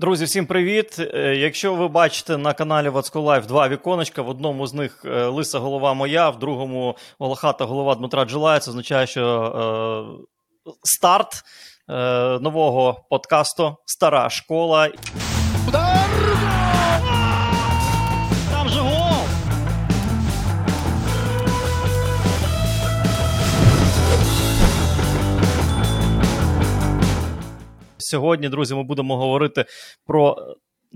Друзі, всім привіт! Е, якщо ви бачите на каналі Вацко Лайф два віконечка, в одному з них е, лиса голова моя, в другому волохата голова Дмитра Джилая, це означає, що е, старт е, нового подкасту Стара школа. Там Сьогодні, друзі, ми будемо говорити про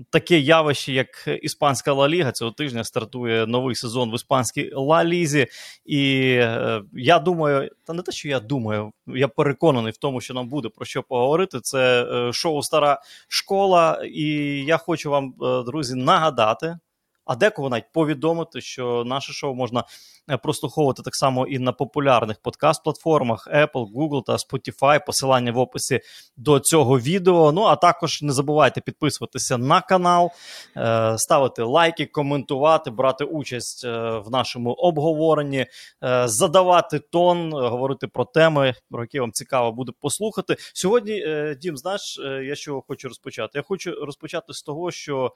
таке явище, як іспанська Ла Ліга. Цього тижня стартує новий сезон в іспанській Ла Лізі. І е, я думаю, та не те, що я думаю, я переконаний в тому, що нам буде про що поговорити. Це е, шоу Стара школа. І я хочу вам, е, друзі, нагадати. А декого навіть повідомити, що наше шоу можна Е, прослуховувати так само і на популярних подкаст-платформах Apple, Google та Spotify. Посилання в описі до цього відео. Ну а також не забувайте підписуватися на канал, е, ставити лайки, коментувати, брати участь е, в нашому обговоренні, задавати тон, говорити про теми, про які вам цікаво буде послухати. Сьогодні, Дім, знаєш, я що хочу розпочати? Я хочу розпочати з того, що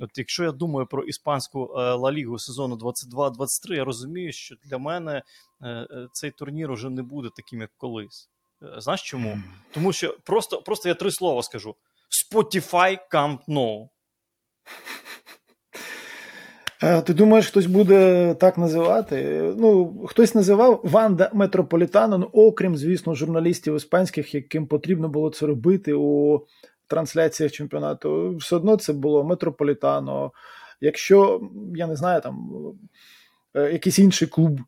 от якщо я думаю про іспанську Ла Лігу сезону 22-23, я розумію що для мене е, е, цей турнір уже не буде таким, як колись. Е, знаєш чому? Тому що просто просто я три слова скажу: Spotify Camp Nou. Ти думаєш, хтось буде так називати? Ну, хтось називав Ванда Метрополітано, ну, окрім, звісно, журналістів іспанських, яким потрібно було це робити у трансляціях чемпіонату. Все одно це було Метрополітано. Якщо я не знаю, там якийсь інший клуб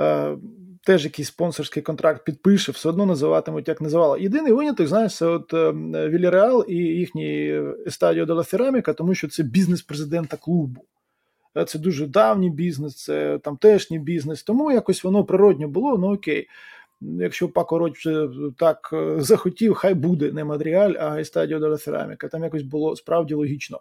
е, теж якийсь спонсорський контракт підпише, все одно називатимуть, як називали. Єдиний виняток, знаєш, це от е, Вільярреал і їхній Естадіо де ла Сераміка, тому що це бізнес президента клубу. Це дуже давній бізнес, це тамтешній бізнес, тому якось воно природньо було, ну окей. Якщо Пако Роч так захотів, хай буде не Мадригаль, а Естадіо де ла Сераміка. Там якось було справді логічно.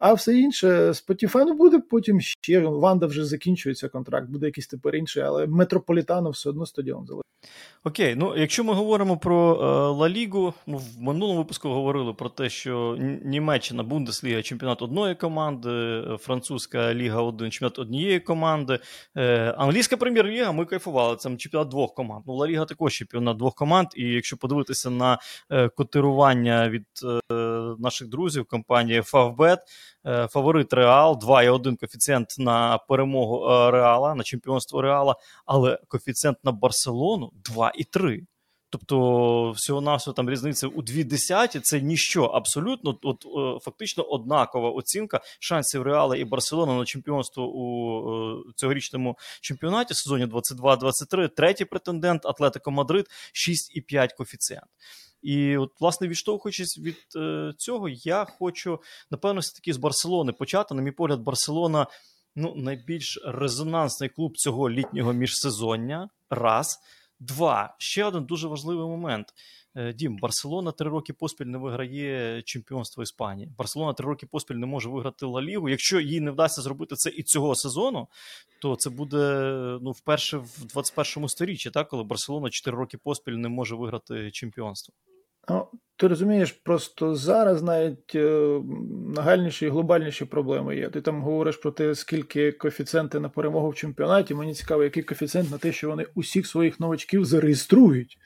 А все інше, Spotify, ну буде потім ще. Ванда вже закінчується контракт, буде якийсь тепер інший, але Метрополітано все одно стадіон залишиться. Окей, ну якщо ми говоримо про е, Ла Лігу, в минулому випуску говорили про те, що Німеччина, Бундесліга, чемпіонат одної команди, е, французька ліга один чемпіонат однієї команди, е, англійська прем'єр-ліга, ми кайфували. Це чемпіонат двох команд. Ну, Ла Ліга також чемпіонат двох команд. І якщо подивитися на котирування від наших друзів компанії Favbet, фаворит Реал, 2,1 коефіцієнт на перемогу Реала, на чемпіонство Реала, але коефіцієнт на Барселону 2,3. Тобто, всього нашого там різниця у дві десяті це ніщо абсолютно. От е, фактично однакова оцінка шансів Реала і Барселона на чемпіонство у е, цьогорічному чемпіонаті сезоні 22-23. Третій претендент Атлетико Мадрид 6,5 коефіцієнт. І, от, власне, відштовхуючись від е, цього, я хочу напевно все таки з Барселони почати. На мій погляд, Барселона ну, найбільш резонансний клуб цього літнього міжсезоння. Раз. Два. Ще один дуже важливий момент. Е, Дім, Барселона три роки поспіль не виграє чемпіонство Іспанії. Барселона три роки поспіль не може виграти Ла Лігу. Якщо їй не вдасться зробити це і цього сезону, то це буде ну, вперше в 21 сторіччі, так, коли Барселона чотири роки поспіль не може виграти чемпіонство. Ну, ти розумієш, просто зараз навіть е, нагальніші і глобальніші проблеми є. Ти там говориш про те, скільки коефіцієнти на перемогу в чемпіонаті. Мені цікаво, який коефіцієнт на те, що вони усіх своїх новачків зареєструють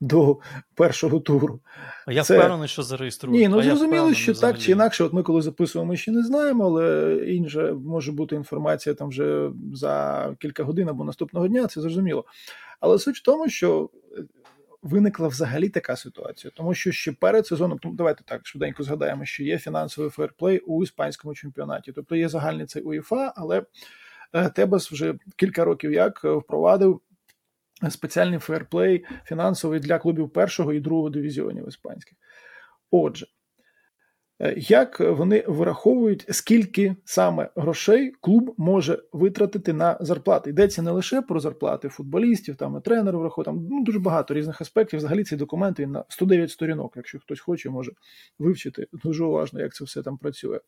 до першого туру. А я Це... впевнений, що зареєструють. Ні, ну зрозуміло, що взагалі. так чи інакше. От ми коли записуємо, ми ще не знаємо, але інша може бути інформація там вже за кілька годин або наступного дня. Це зрозуміло. Але суть в тому, що виникла взагалі така ситуація, тому що ще перед сезоном, ну, давайте так швиденько згадаємо, що є фінансовий фейерплей у іспанському чемпіонаті, тобто є загальний цей УЄФА, але е, Тебас вже кілька років як е, впровадив. Спеціальний фейерплей фінансовий для клубів першого і другого дивізіонів іспанських. Отже, як вони вираховують, скільки саме грошей клуб може витратити на зарплати. Йдеться не лише про зарплати футболістів, там і тренерів враховують, там ну, дуже багато різних аспектів. Взагалі цей документ він на 109 сторінок. Якщо хтось хоче, може вивчити дуже уважно, як це все там працює.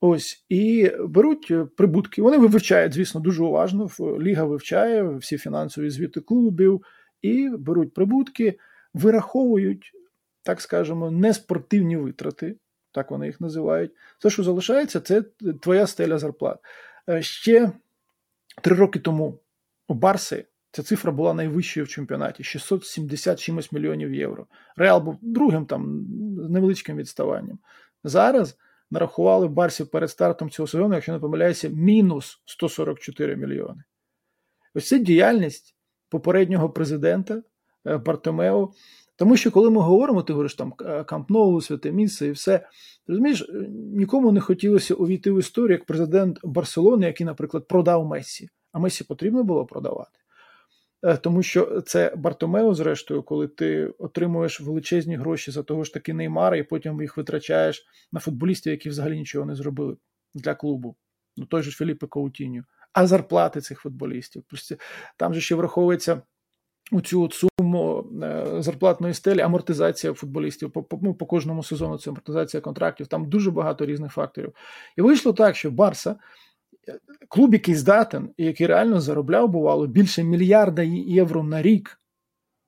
Ось і беруть прибутки. Вони вивчають, звісно, дуже уважно. Ліга вивчає всі фінансові звіти клубів і беруть прибутки, вираховують, так скажемо, неспортивні витрати так вони їх називають. Все, що залишається, це твоя стеля зарплат. Е, ще три роки тому у Барси ця цифра була найвищою в чемпіонаті 670 чимось мільйонів євро. Реал був другим там невеличким відставанням. Зараз нарахували Барсі перед стартом цього сезону, якщо не помиляюся, мінус 144 мільйони. Ось це діяльність попереднього президента е, Бартомео. Тому що, коли ми говоримо, ти говориш там Камп Ноу, святе місце і все, розумієш, е, нікому не хотілося увійти в історію як президент Барселони, який, наприклад, продав Месі. А Месі потрібно було продавати. Е, тому що це Бартомео, зрештою, коли ти отримуєш величезні гроші за того ж таки Неймара, і потім їх витрачаєш на футболістів, які взагалі нічого не зробили для клубу. Ну той же Філіппе Каутіньо. А зарплати цих футболістів. Там же ще враховується у цю от суму е, зарплатної стелі, амортизація футболістів по, по, ну, по кожному сезону. Це амортизація контрактів. Там дуже багато різних факторів. І вийшло так, що Барса клуб, який здатен і який реально заробляв, бувало, більше мільярда євро на рік,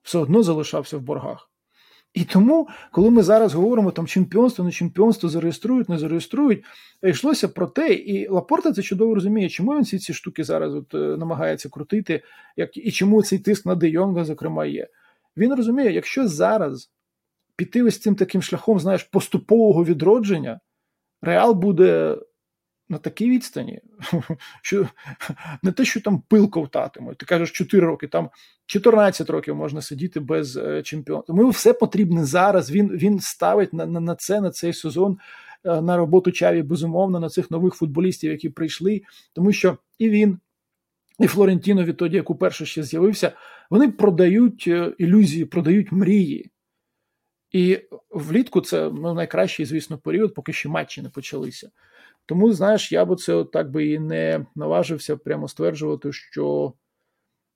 все одно залишався в боргах. І тому, коли ми зараз говоримо там чемпіонство, не чемпіонство, зареєструють, не зареєструють, йшлося про те, і Лапорта це чудово розуміє, чому він всі ці штуки зараз от, е, намагається крутити, як, і чому цей тиск на Де Йонга, зокрема, є. Він розуміє, якщо зараз піти ось цим таким шляхом, знаєш, поступового відродження, Реал буде на такій відстані, що не те, що там пил ковтатимуть. Ти кажеш 4 роки, там 14 років можна сидіти без е, чемпіона. Тому все потрібне зараз. Він він ставить на, на, на це, на цей сезон, е, на роботу Чаві, безумовно, на цих нових футболістів, які прийшли, тому що і він. І Флорентіно відтоді, як уперше ще з'явився, вони продають е, ілюзії, продають мрії. І влітку це ну, найкращий, звісно, період, поки ще матчі не почалися. Тому, знаєш, я би це так би і не наважився прямо стверджувати, що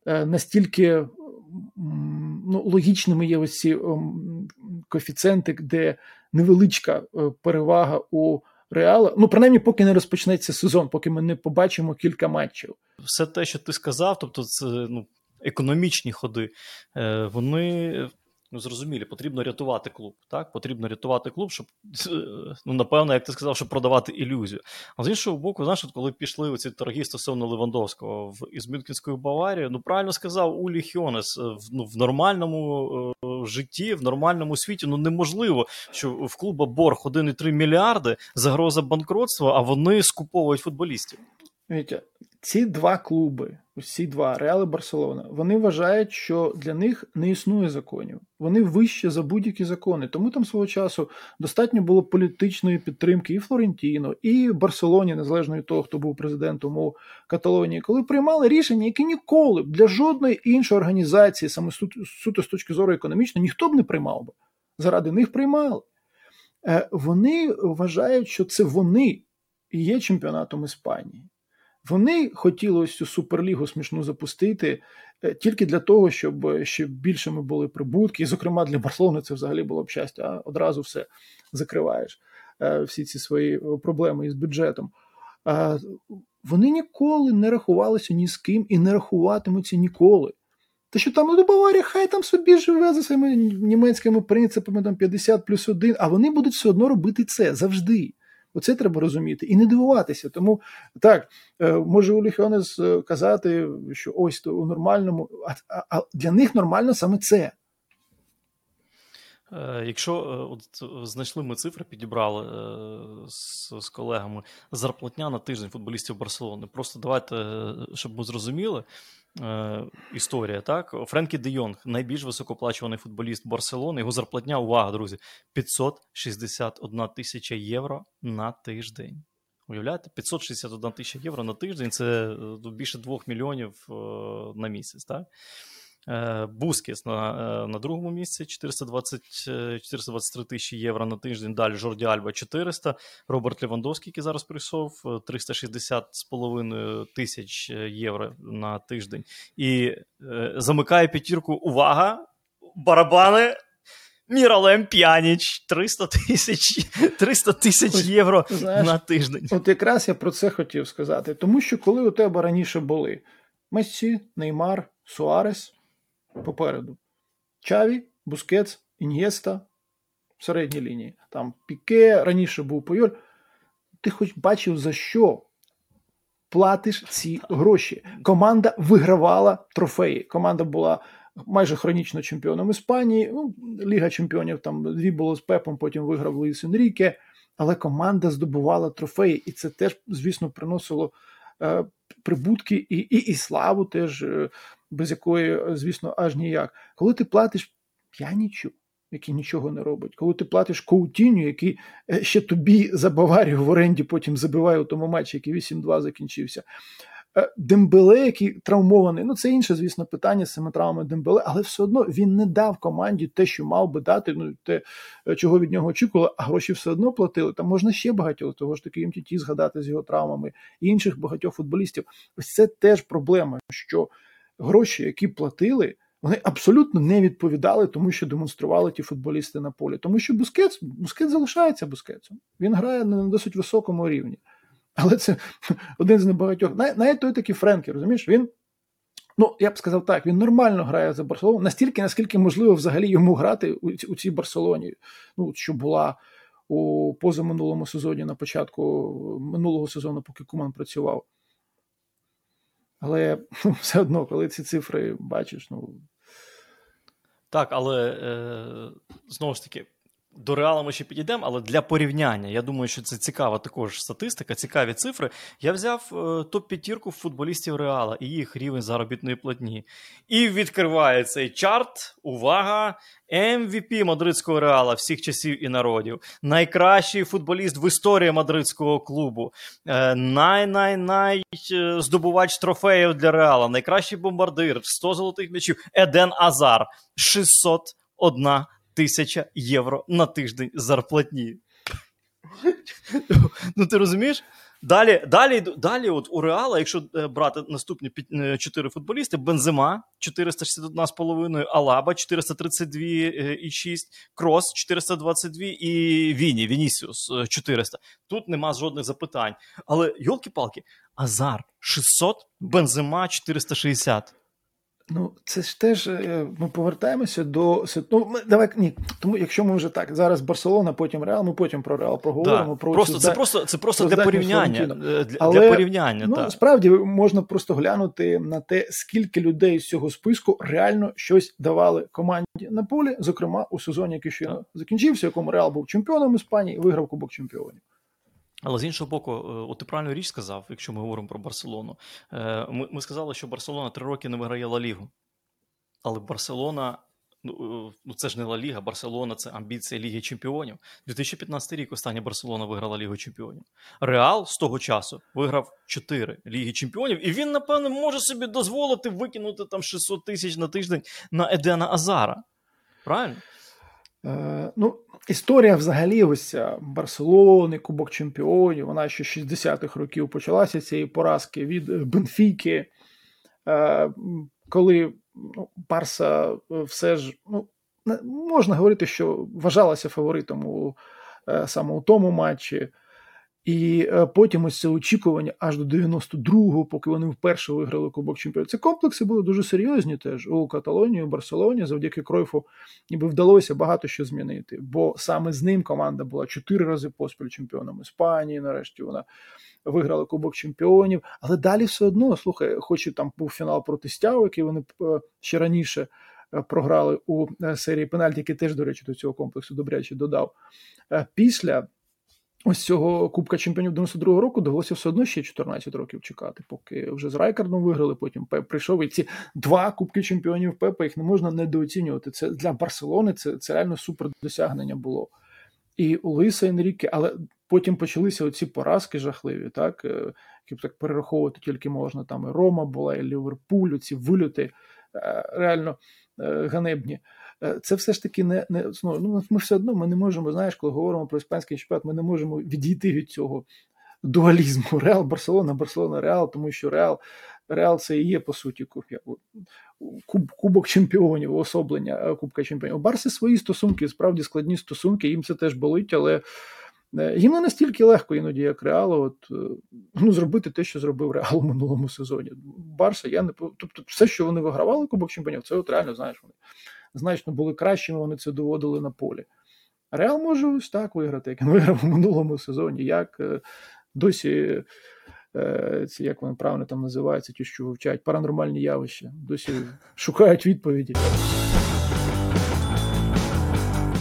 е, настільки ну, логічними є ось ці коефіцієнти, де невеличка е, перевага у реала. Ну, принаймні, поки не розпочнеться сезон, поки ми не побачимо кілька матчів. Все те, що ти сказав, тобто це ну. Економічні ходи, е, вони ну зрозумілі, потрібно рятувати клуб. Так, потрібно рятувати клуб, щоб ну напевно, як ти сказав, щоб продавати ілюзію. А з іншого боку, знаєш, коли пішли оці торги стосовно Левандовського в із Мюнхенською Баварією, ну правильно сказав Улі Хьонес, в, ну, в нормальному е, житті, в нормальному світі ну неможливо, що в клуба борг 1,3 мільярди, загроза банкротства, а вони скуповують футболістів. Вітя, ці два клуби, ці два Реал і Барселона, вони вважають, що для них не існує законів. Вони вище за будь-які закони. Тому там свого часу достатньо було політичної підтримки і Флорентіно, і Барселоні, незалежно від того, хто був президентом у Каталонії, коли приймали рішення, які ніколи для жодної іншої організації, саме суто з точки зору економічної, ніхто б не приймав би. Заради них приймали. Е, вони вважають, що це вони є чемпіонатом Іспанії. Вони хотіли цю суперлігу смішну запустити е, тільки для того, щоб ще більшими були прибутки. І, зокрема, для Барселони це взагалі було б щастя, а одразу все закриваєш, е, всі ці свої е, проблеми із бюджетом. Вони ніколи не рахувалися ні з ким і не рахуватимуться ніколи. Те, що там ну, Баварія, хай там собі живе за своїми німецькими принципами там 50 плюс 1, а вони будуть все одно робити це завжди. Оце треба розуміти і не дивуватися. Тому так е, може у Ліхіонес е, казати, що ось то у нормальному, а, а для них нормально саме це. Е, якщо от знайшли ми цифри, підібрали з, з колегами зарплатня на тиждень футболістів Барселони. Просто давайте, щоб ми зрозуміли, е, історія. Так, Френкі Де Йонг, найбільш високоплачуваний футболіст Барселони. Його зарплатня, увага, друзі, 561 тисяча євро на тиждень. Уявляєте, 561 тисяча євро на тиждень це е, більше 2 мільйонів е, на місяць. так? Е, Бускіс на е, на другому місці 420, 423 тисячі євро на тиждень. Далі Жорді Альба 400. Роберт Лівандовський, який зараз прийшов, 360 з половиною тисяч євро на тиждень. І е, замикає п'ятірку. Увага! Барабани! Міралем П'янич 300 тисяч 300 тисяч євро Знаєш, на тиждень. От якраз я про це хотів сказати. Тому що коли у тебе раніше були Мессі, Неймар, Суарес, попереду. Хаві, Бускетс, Іньєста, в середній лінії. Там Піке, раніше був Пуйоль. Ти хоч бачив, за що платиш ці гроші? Команда вигравала трофеї. Команда була майже хронічно чемпіоном Іспанії. Ну, Ліга чемпіонів там дві було з Пепом, потім виграв Луїс Енріке. Але команда здобувала трофеї, і це теж, звісно, приносило е, прибутки і, і, і славу теж, е, без якої, звісно, аж ніяк. Коли ти платиш п'янічу, який нічого не робить, коли ти платиш коутіню, який е, ще тобі за Баварію в оренді потім забиває у тому матчі, який 8-2 закінчився. Е, Дембеле, який травмований, ну це інше, звісно, питання з цими травмами Дембеле, але все одно він не дав команді те, що мав би дати, ну те, е, чого від нього очікували, а гроші все одно платили. Там можна ще багатьох, того ж таки МТТ згадати з його травмами і інших багатьох футболістів. Ось це теж проблема, що гроші, які платили. Вони абсолютно не відповідали тому, що демонстрували ті футболісти на полі. Тому що Бускетс, Бускетс залишається Бускетсом. Він грає на досить високому рівні. Але це один з небагатьох. Навіть той такий Френкі, розумієш, він. Ну, я б сказав так, він нормально грає за Барселону, настільки, наскільки можливо взагалі йому грати у, у цій Барселоні, ну, що була у позаминулому сезоні на початку минулого сезону, поки Куман працював. Але ну, все одно, коли ці цифри бачиш, ну. Так, але е, знову ж таки, до реала ми ще підійдемо, але для порівняння, я думаю, що це цікава також статистика, цікаві цифри. Я взяв е, топ-п'ятірку футболістів Реала і їх рівень заробітної платні. І відкриває цей чарт. Увага! MVP мадридського реала всіх часів і народів. Найкращий футболіст в історії мадридського клубу. Е, Най-най-най е, здобувач трофеїв для реала. Найкращий бомбардир, 100 золотих м'ячів. Еден Азар. 601 тисяча євро на тиждень зарплатні. Ну, ти розумієш? Далі, далі, далі, от у Реала, якщо е, брати наступні 4 е, футболісти: Бензема 461,5, Алаба 432,6, Крос 422 і Віні, Вінісіус 400. Тут нема жодних запитань. Але, йолки-палки, Азар 600, Бензема 460. Ну, це ж теж е, ми повертаємося до ну, ми, давай ні. Тому, якщо ми вже так зараз Барселона, потім Реал, ми потім про Реал проговоримо. Да. Про просто це просто це просто для порівняння. Е, для, Але, для порівняння. Ну так. справді можна просто глянути на те, скільки людей з цього списку реально щось давали команді на полі, зокрема у сезоні, який ще закінчився, якому Реал був чемпіоном Іспанії виграв Кубок Чемпіонів. Але з іншого боку, е, от ти правильну річ сказав, якщо ми говоримо про Барселону. Е, ми ми сказали, що Барселона три роки не виграє Ла Лігу. Але Барселона, ну, е, ну це ж не Ла Ліга, Барселона це амбіція Ліги Чемпіонів. 2015 рік остання Барселона виграла Лігу Чемпіонів. Реал з того часу виграв 4 Ліги Чемпіонів, і він, напевно, може собі дозволити викинути там 600 тисяч на тиждень на Едена Азара. Правильно? Е, ну, Історія взагалі ось Барселони, Кубок Чемпіонів, вона ще 60-х років почалася цієї поразки від Бенфіки, е, коли ну, Барса все ж ну, можна говорити, що вважалася фаворитом у е, саме у тому матчі. І е, потім ось це очікування аж до 92-го, поки вони вперше виграли Кубок Чемпіонів. Ці комплекси були дуже серйозні теж у Каталонії, у Барселоні. Завдяки Кройфу ніби вдалося багато що змінити. Бо саме з ним команда була чотири рази поспіль чемпіоном Іспанії. Нарешті вона виграла Кубок Чемпіонів. Але далі все одно, слухай, хоч і там був фінал проти Стяу, який вони е, ще раніше е, програли у серії пенальті, який теж, до речі, до цього комплексу добряче додав. Після ось цього Кубка Чемпіонів 92-го року довелося все одно ще 14 років чекати, поки вже з Райкардом виграли. Потім Пеп прийшов. І ці два Кубки Чемпіонів Пепа їх не можна недооцінювати. Це для Барселони це це реально супер досягнення було. І у Луїса Енріке, але потім почалися оці поразки жахливі, так е, які так перераховувати тільки можна. Там і Рома була, і Ліверпуль, ці вильоти е, реально е, ганебні. Е, це все ж таки не не ну, ми все одно ми не можемо, знаєш, коли говоримо про іспанський чемпіонат, ми не можемо відійти від цього дуалізму. Реал, Барселона, Барселона, Реал, тому що Реал Реал це і є, по суті, куб, Кубок чемпіонів, особлення е, Кубка чемпіонів. У Барси свої стосунки, справді складні стосунки, їм це теж болить, але. Е, їм не настільки легко іноді, як Реалу, от ну зробити те, що зробив Реал у минулому сезоні. Барса, я не тобто, все, що вони вигравали Кубок Чемпіонів, це от реально знаєш вони значно були кращими, вони це доводили на полі. Реал може ось так виграти, як він виграв у минулому сезоні, як е, досі. Е, ці, як вони правильно там називаються, ті, що вивчають паранормальні явища, досі шукають відповіді.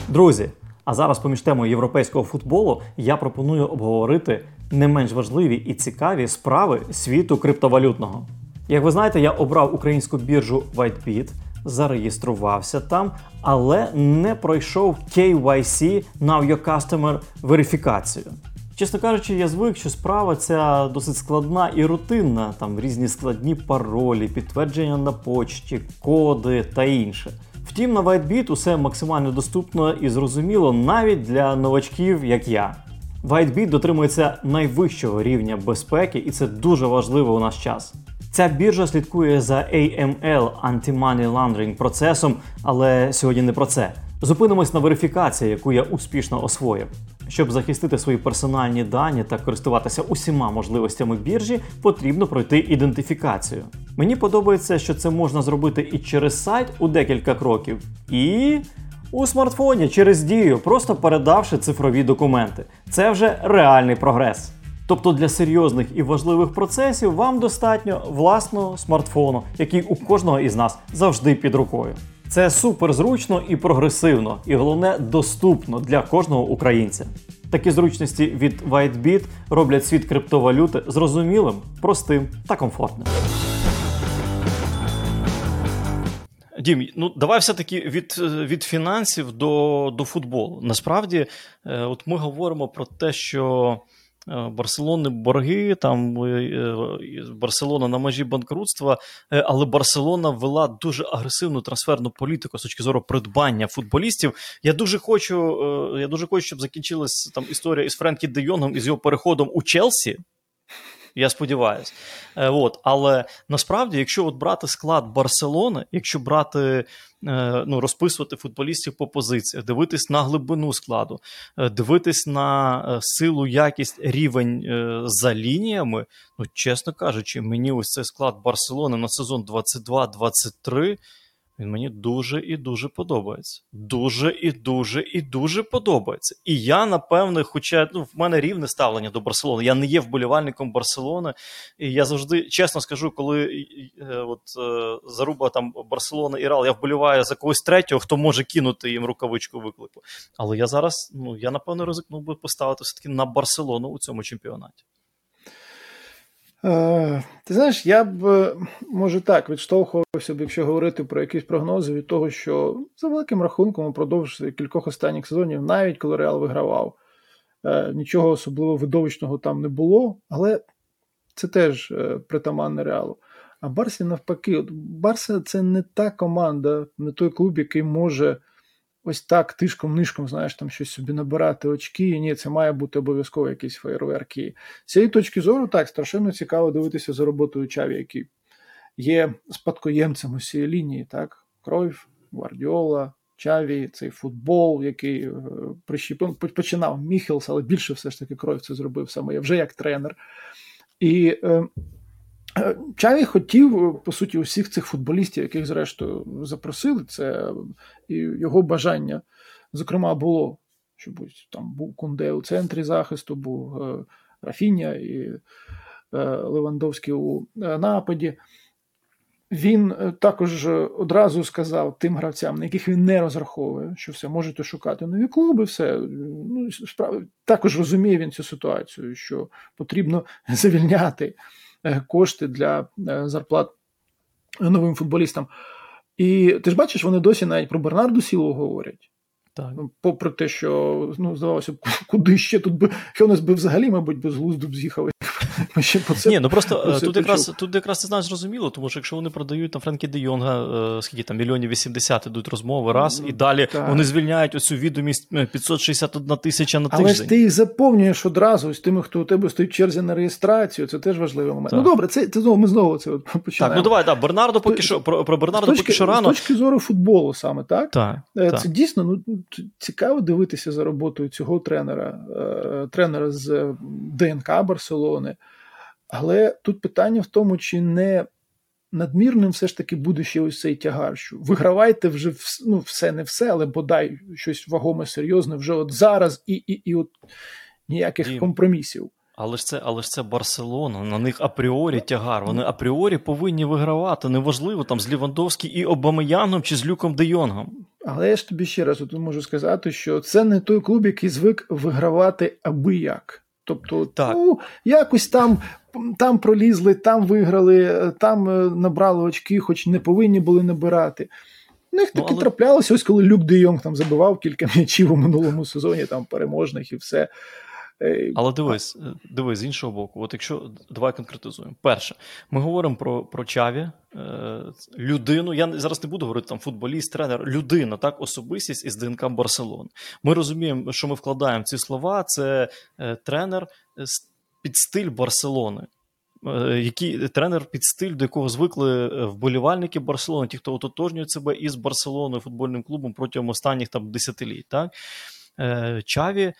Друзі, а зараз поміж темою європейського футболу я пропоную обговорити не менш важливі і цікаві справи світу криптовалютного. Як ви знаєте, я обрав українську біржу WhiteBit, зареєструвався там, але не пройшов KYC Now Your Customer верифікацію. Чесно кажучи, я звик, що справа ця досить складна і рутинна, там різні складні паролі, підтвердження на почті, коди та інше. Втім, на WhiteBit усе максимально доступно і зрозуміло навіть для новачків, як я. WhiteBit дотримується найвищого рівня безпеки, і це дуже важливо у наш час. Ця біржа слідкує за AML Anti-Money Laundering процесом, але сьогодні не про це. Зупинимось на верифікації, яку я успішно освоїв. Щоб захистити свої персональні дані та користуватися усіма можливостями біржі, потрібно пройти ідентифікацію. Мені подобається, що це можна зробити і через сайт у декілька кроків, і у смартфоні через дію, просто передавши цифрові документи. Це вже реальний прогрес. Тобто для серйозних і важливих процесів вам достатньо власного смартфону, який у кожного із нас завжди під рукою. Це супер зручно і прогресивно, і головне доступно для кожного українця. Такі зручності від WhiteBit роблять світ криптовалюти зрозумілим, простим та комфортним. Дім, ну давай все-таки від від фінансів до до футболу. Насправді, е, от ми говоримо про те, що Е, Барселони борги, там е, е, Барселона на межі банкрутства, але Барселона ввела дуже агресивну трансферну політику з точки зору придбання футболістів. Я дуже хочу, я дуже хочу, щоб закінчилась там історія із Френкі Де Йонгом і з його переходом у Челсі. Я сподіваюся. Е, от. Але насправді, якщо от брати склад Барселони, якщо брати, е, ну, розписувати футболістів по позиціях, дивитись на глибину складу, е, дивитись на силу, якість, рівень за лініями, ну, чесно кажучи, мені ось цей склад Барселони на сезон 22-23 він мені дуже і дуже подобається. Дуже і дуже і дуже подобається. І я, напевне, хоча ну, в мене рівне ставлення до Барселони. Я не є вболівальником Барселони. І я завжди чесно скажу, коли е, от, е, заруба там Барселона і Рал, я вболіваю за когось третього, хто може кинути їм рукавичку виклику. Але я зараз, ну я напевно ризикнув би поставити все-таки на Барселону у цьому чемпіонаті. Е, ти знаєш, я б може так відштовхувався б, якщо говорити про якісь прогнози від того, що за великим рахунком упродовж кількох останніх сезонів, навіть коли Реал вигравав, е, нічого особливо видовищного там не було, але це теж е, притаманне реалу. А Барсі навпаки, Барса це не та команда, не той клуб, який може ось так тишком-нишком, знаєш, там щось собі набирати очки. Ні, це має бути обов'язково якісь фейерверки. З цієї точки зору, так, страшенно цікаво дивитися за роботою Хаві, який є спадкоємцем усієї лінії, так, Кройф, Гвардіола, Хаві, цей футбол, який е, прищіпив, починав Міхелс, але більше все ж таки Кройф це зробив саме вже як тренер. І е, Хаві хотів, по суті, усіх цих футболістів, яких, зрештою, запросили, це і його бажання, зокрема, було, щоб там був Кунде у центрі захисту, був е, Рафіння і е, Левандовський у е, нападі. Він також одразу сказав тим гравцям, на яких він не розраховує, що все можете шукати нові клуби, все ну, справ... також розуміє він цю ситуацію, що потрібно завільняти. Е, кошти для е, зарплат новим футболістам. І ти ж бачиш, вони досі навіть про Бернарду Сілу говорять. Так. Ну, попри те, що ну, здавалося б, куди ще тут би Хьонес би взагалі, мабуть, без глузду б з'їхали. Ми ще по це, Ні, ну просто е, тут якраз тут якраз це знаєш зрозуміло, тому що якщо вони продають там Френкі Де Йонга, е, скільки там мільйонів 80 ідуть розмови, раз, і далі так. вони звільняють оцю відомість 561 е, тисяча на тиждень. Але ж ти їх заповнюєш одразу з тими, хто у тебе стоїть в черзі на реєстрацію. Це теж важливий момент. Ну, так. Ну добре, це це знову ми знову це от починаємо. Так, ну давай, так, Бернардо поки що про, про Бернардо точки, поки що рано. З точки зору футболу саме, так? Так. Це так. дійсно ну, цікаво дивитися за роботою цього тренера, тренера з ДНК Барселони. Але тут питання в тому, чи не надмірним все ж таки буде ще ось цей тягар. що Вигравайте вже ну, все, не все, але бодай щось вагоме, серйозне вже от зараз і і, і от ніяких Дім. компромісів. Але ж це але ж це Барселона. На них апріорі тягар. Вони апріорі повинні вигравати. Неважливо там з Лівандовським і Обамеяном чи з Люком Де Йонгом. Але я ж тобі ще раз тут можу сказати, що це не той клуб, який звик вигравати аби як. Тобто, так. ну, якось там там пролізли, там виграли, там е, набрали очки, хоч не повинні були набирати. У них таки ну, але... траплялося, ось коли Люк Де Йонг там забивав кілька м'ячів у минулому сезоні, там переможних і все. Але дивись, е, дивись з іншого боку, от якщо давай конкретизуємо. Перше, ми говоримо про про Чаві, е, людину. Я зараз не буду говорити там футболіст, тренер, людина, так, особистість із ДНК Барселони. Ми розуміємо, що ми вкладаємо ці слова. Це е, тренер під стиль Барселони. Який тренер під стиль, до якого звикли вболівальники Барселони, ті, хто ототожнюють себе із Барселоною футбольним клубом протягом останніх там десятиліть. Так? Е, Чаві е,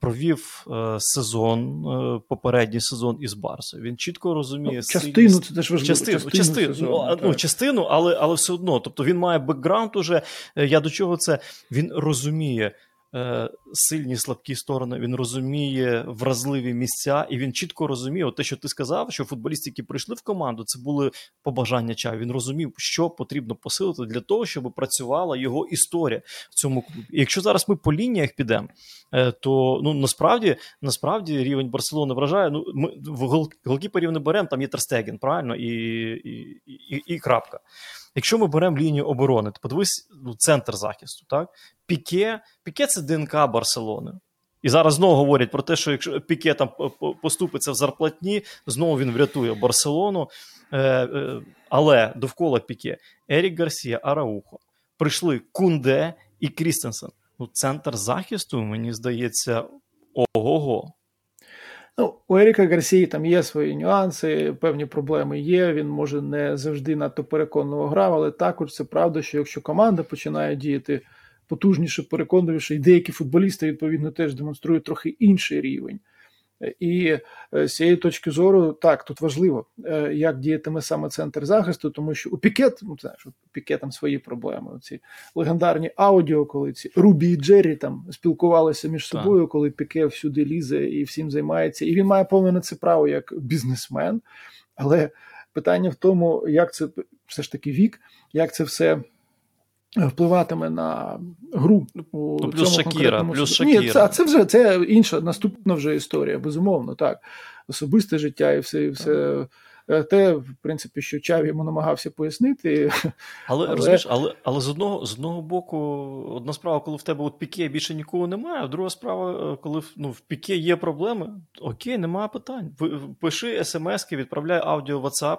провів е, сезон, попередній сезон із Барсою. Він чітко розуміє ну, частину, це теж важливо. Частину, частину, частину, сезону, ну, ну, частину, але але все одно. Тобто він має бекграунд уже. Я до чого це? Він розуміє. Е, сильні слабкі сторони, він розуміє вразливі місця, і він чітко розуміє, те, що ти сказав, що футболісти, які прийшли в команду, це були побажання чаю. Він розумів, що потрібно посилити для того, щоб працювала його історія в цьому клубі. І якщо зараз ми по лініях підемо, е, то ну насправді насправді рівень Барселони вражає. Ну ми в голкіперів не беремо, там є Терстеген, правильно, і, і, і, і крапка. Якщо ми беремо лінію оборони, то подивись ну, центр захисту, так? Піке, Піке це ДНК Барселони. І зараз знову говорять про те, що якщо Піке там поступиться в зарплатні, знову він врятує Барселону. Е, е, Але довкола Піке Ерік Гарсія, Араухо. Прийшли Кунде і Крістенсен. Ну, Центр захисту, мені здається, ого-го. Ну, у Еріка Гарсії там є свої нюанси, певні проблеми є. Він може не завжди надто переконливо грав, але також це правда, що якщо команда починає діяти потужніше, переконливіше, і деякі футболісти відповідно теж демонструють трохи інший рівень. І е, з цієї точки зору, так, тут важливо, е, як діятиме саме центр захисту, тому що у Пікет, ну знаєш, у Пікет там свої проблеми. Ці легендарні аудіо, коли ці Рубі і Джері там спілкувалися між собою, коли Піке всюди лізе і всім займається. І він має повне на це право як бізнесмен. Але питання в тому, як це все ж таки вік, як це все впливатиме на гру у ну, плюс цьому Шакіра, плюс Шакіра. Ні, це, це вже це інша наступна вже історія, безумовно, так. Особисте життя і все, і все е, те, в принципі, що Чаві йому намагався пояснити. Але але... розумієш, але але з одного з одного боку, одна справа, коли в тебе от піке більше нікого немає, а друга справа, е, коли ну, в піке є проблеми, окей, немає питань. Пиши смски, відправляй аудіо WhatsApp,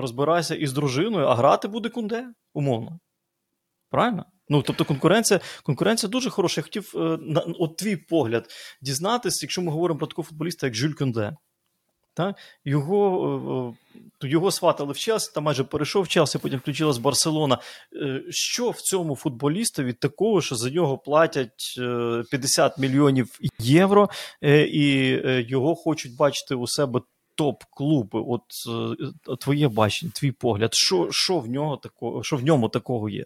розбирайся із дружиною, а грати буде кунде, умовно. Правильно? Ну, тобто, конкуренція конкуренція дуже хороша. Я хотів, е, на, от твій погляд, дізнатися, якщо ми говоримо про такого футболіста, як Жюль Кюнде. Так? Його е, е, його сватали в Челсі, там майже перейшов в Челсі, потім включилась Барселона. Що в цьому футболістові такого, що за нього платять 50 мільйонів євро, і його хочуть бачити у себе топ-клуби? От твоє бачення, твій погляд, що що, в нього такого, що в ньому такого є?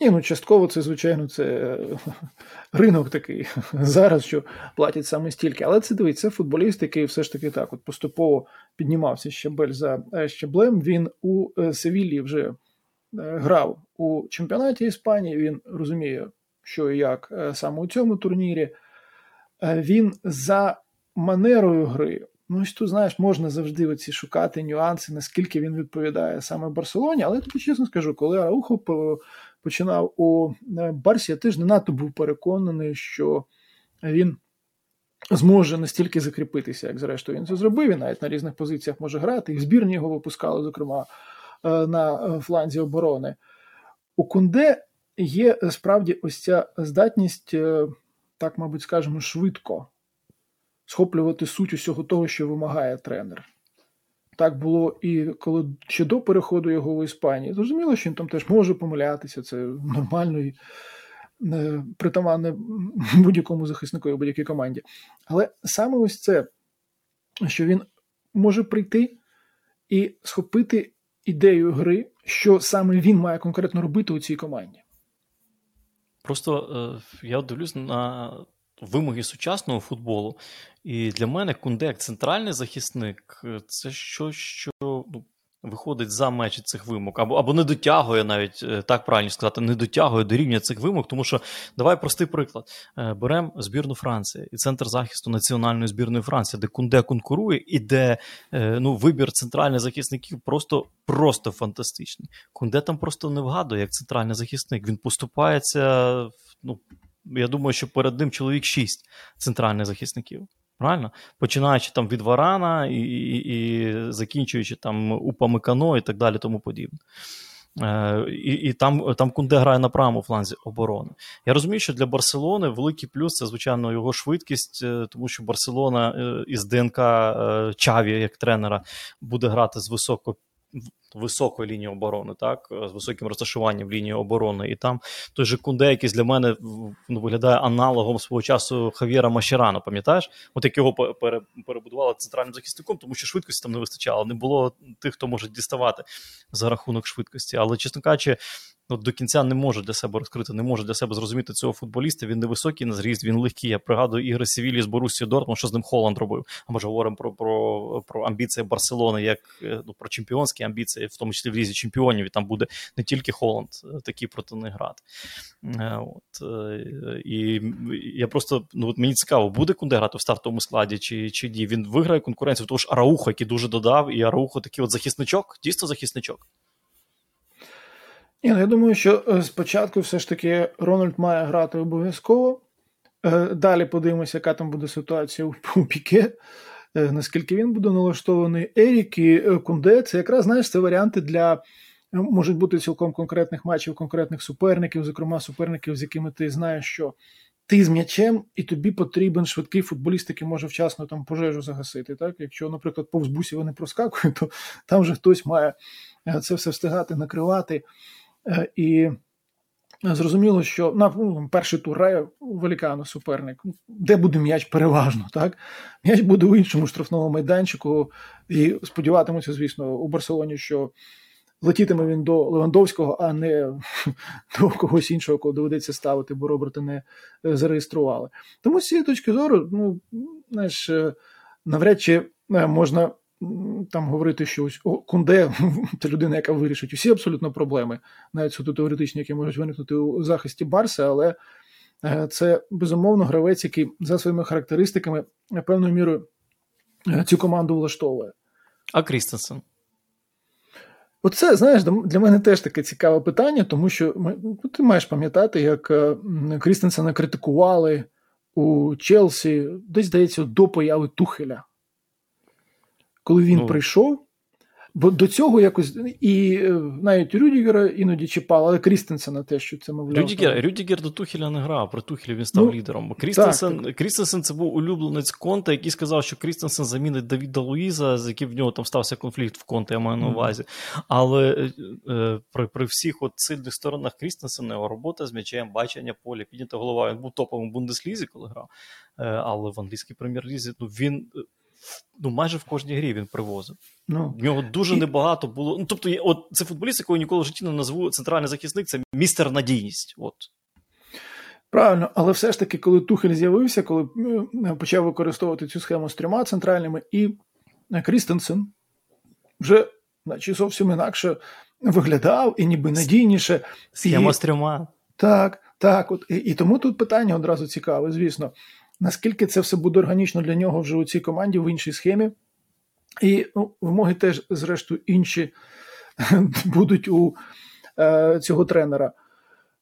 Ні, ну частково це, звичайно, це е, ринок такий зараз, що платять саме стільки. Але це дивіться, це футболіст, який все ж таки так от поступово піднімався щебель за е, щеблем. Він у е, Севілії вже грав у чемпіонаті Іспанії. Він розуміє, що і як саме у цьому турнірі. Він за манерою гри. Ну, ось тут, знаєш, можна завжди оці шукати нюанси, наскільки він відповідає саме Барселоні. Але тобі чесно скажу, коли Аухо починав у е, Барсі, я теж не надто був переконаний, що він зможе настільки закріпитися, як зрештою він це зробив. Він навіть на різних позиціях може грати. І в збірні його випускали, зокрема, е, на е, фланзі оборони. У Кунде є справді ось ця здатність, так, мабуть, скажемо, швидко схоплювати суть усього того, що вимагає тренер. Так було і коли ще до переходу його в Іспанії. Зрозуміло, що він там теж може помилятися, це нормально і е, притаманне будь-якому захиснику і будь-якій команді. Але саме ось це, що він може прийти і схопити ідею гри, що саме він має конкретно робити у цій команді. Просто е, я дивлюсь на вимоги сучасного футболу, і для мене Кунде як центральний захисник це щось, що ну, виходить за межі цих вимог, або або не дотягує навіть е, так правильно сказати, не дотягує до рівня цих вимог, тому що давай простий приклад. Е, беремо збірну Франції і центр захисту національної збірної Франції, де Кунде конкурує, і де е, ну, вибір центральних захисників просто просто фантастичний. Кунде там просто не вгадує як центральний захисник. Він поступається. ну, Я думаю, що перед ним чоловік шість центральних захисників. Правильно? Починаючи там від Варана і і, і закінчуючи там Упамикано і так далі, тому подібне. Е, І і там там Кунде грає на правому фланзі оборони. Я розумію, що для Барселони великий плюс це, звичайно, його швидкість, е, тому що Барселона е, із ДНК е, Чаві як тренера буде грати з високо високої лінії оборони, так, з високим розташуванням лінії оборони. І там той же Кунде, який для мене ну, виглядає аналогом свого часу Хав'єра Машерано, пам'ятаєш? От як його перебудували центральним захисником, тому що швидкості там не вистачало. Не було тих, хто може діставати за рахунок швидкості. Але, чесно кажучи, ну, до кінця не може для себе розкрити, не може для себе зрозуміти цього футболіста. Він невисокий на зріст, він легкий. Я пригадую ігри Севілі з Борусією Дортмунд, що з ним Холланд робив. А може говоримо про про, про амбіції Барселони, як е, ну, про чемпіонські амбіції, в тому числі в лізі чемпіонів. І там буде не тільки Холланд, е, такий проти них грати. Е, от, І я просто ну, от мені цікаво, буде Кунде грати в стартовому складі чи чи ні. Він виграє конкуренцію, тому що Араухо, який дуже додав, і Араухо такий от захисничок, дійсно захисничок. Ну, Я думаю, що е, спочатку все ж таки Рональд має грати обов'язково. Е, далі подивимося, яка там буде ситуація у Піке, е, наскільки він буде налаштований. Ерік і Кунде це якраз знаєш, це варіанти для можуть бути цілком конкретних матчів, конкретних суперників, зокрема суперників, з якими ти знаєш, що ти з м'ячем, і тобі потрібен швидкий футболіст, який може вчасно там пожежу загасити. Так? Якщо, наприклад, повз бусів не проскакує, то там вже хтось має це все встигати накривати. Е, і зрозуміло, що на ну, перший тур рає великано суперник, де буде м'яч переважно. так? М'яч буде у іншому штрафному майданчику, і сподіватимуться, звісно, у Барселоні, що летітиме він до Левандовського, а не до когось іншого, кого доведеться ставити, бо Роберта не е, зареєстрували. Тому з цієї точки зору, ну, знаєш, е, навряд чи можна там говорити, що ось о, Кунде це людина, яка вирішить усі абсолютно проблеми, навіть суто теоретичні, які можуть виникнути у захисті Барса, але е, це безумовно гравець, який за своїми характеристиками певною мірою е, цю команду влаштовує. А Крістенсен? Оце, знаєш, для мене теж таке цікаве питання, тому що ну, ти маєш пам'ятати, як е, Крістенсена критикували у Челсі, десь здається, до появи Тухеля коли він ну. прийшов. Бо до цього якось і е, навіть Рюдігера іноді чіпали, але Крістенсена те, що це мовляв. Рюдігер, Рюдігер до Тухеля не грав, при Тухелі він став ну, лідером. Крістенсен так, Крістенсен це був улюбленець Конта, який сказав, що Крістенсен замінить Давіда Луїза, з яким в нього там стався конфлікт в Конте, я маю на увазі. Mm-hmm. Але е, е, при при всіх от сильних сторонах Крістенсена його робота з м'ячем, бачення поля, піднята голова. Він був топовим в Бундеслізі, коли грав. Е, але в англійській прем'єр-лізі ну, він ну, майже в кожній грі він привозив. Ну, В нього дуже і... небагато було. Ну, Тобто, от це футболіст, якого ніколи в житті не назву центральний захисник, це містер надійність. От. Правильно, але все ж таки, коли Тухель з'явився, коли е, почав використовувати цю схему з трьома центральними, і е, Крістенсен вже наче зовсім інакше виглядав і ніби надійніше. Схема і... з трьома. Так, так. От, І, і тому тут питання одразу цікаве, звісно. Наскільки це все буде органічно для нього вже у цій команді в іншій схемі? І ну, вимоги теж, зрештою, інші будуть у е, цього тренера.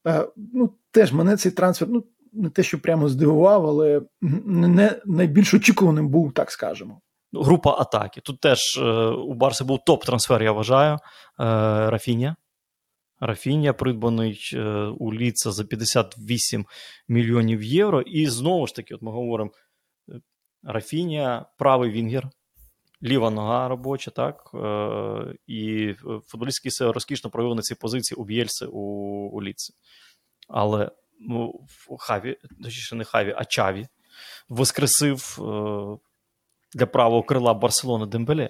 Е, ну, Теж мене цей трансфер ну, не те, що прямо здивував, але не найбільш очікуваним був, так скажемо. Група атаки. Тут теж е, у Барси був топ-трансфер, я вважаю. Е, Рафіня. Рафінія придбаний е, у Ліца за 58 мільйонів євро. І знову ж таки, от ми говоримо: е, Рафінія, правий Вінгер, ліва нога робоча, так? Е, і футболістський все розкішно проявив на цій позиції у Б'єльси у, у Ліці. Але ну, Хаві, точніше, не Хаві, а Чаві воскресив для правого крила Барселони Дембеле.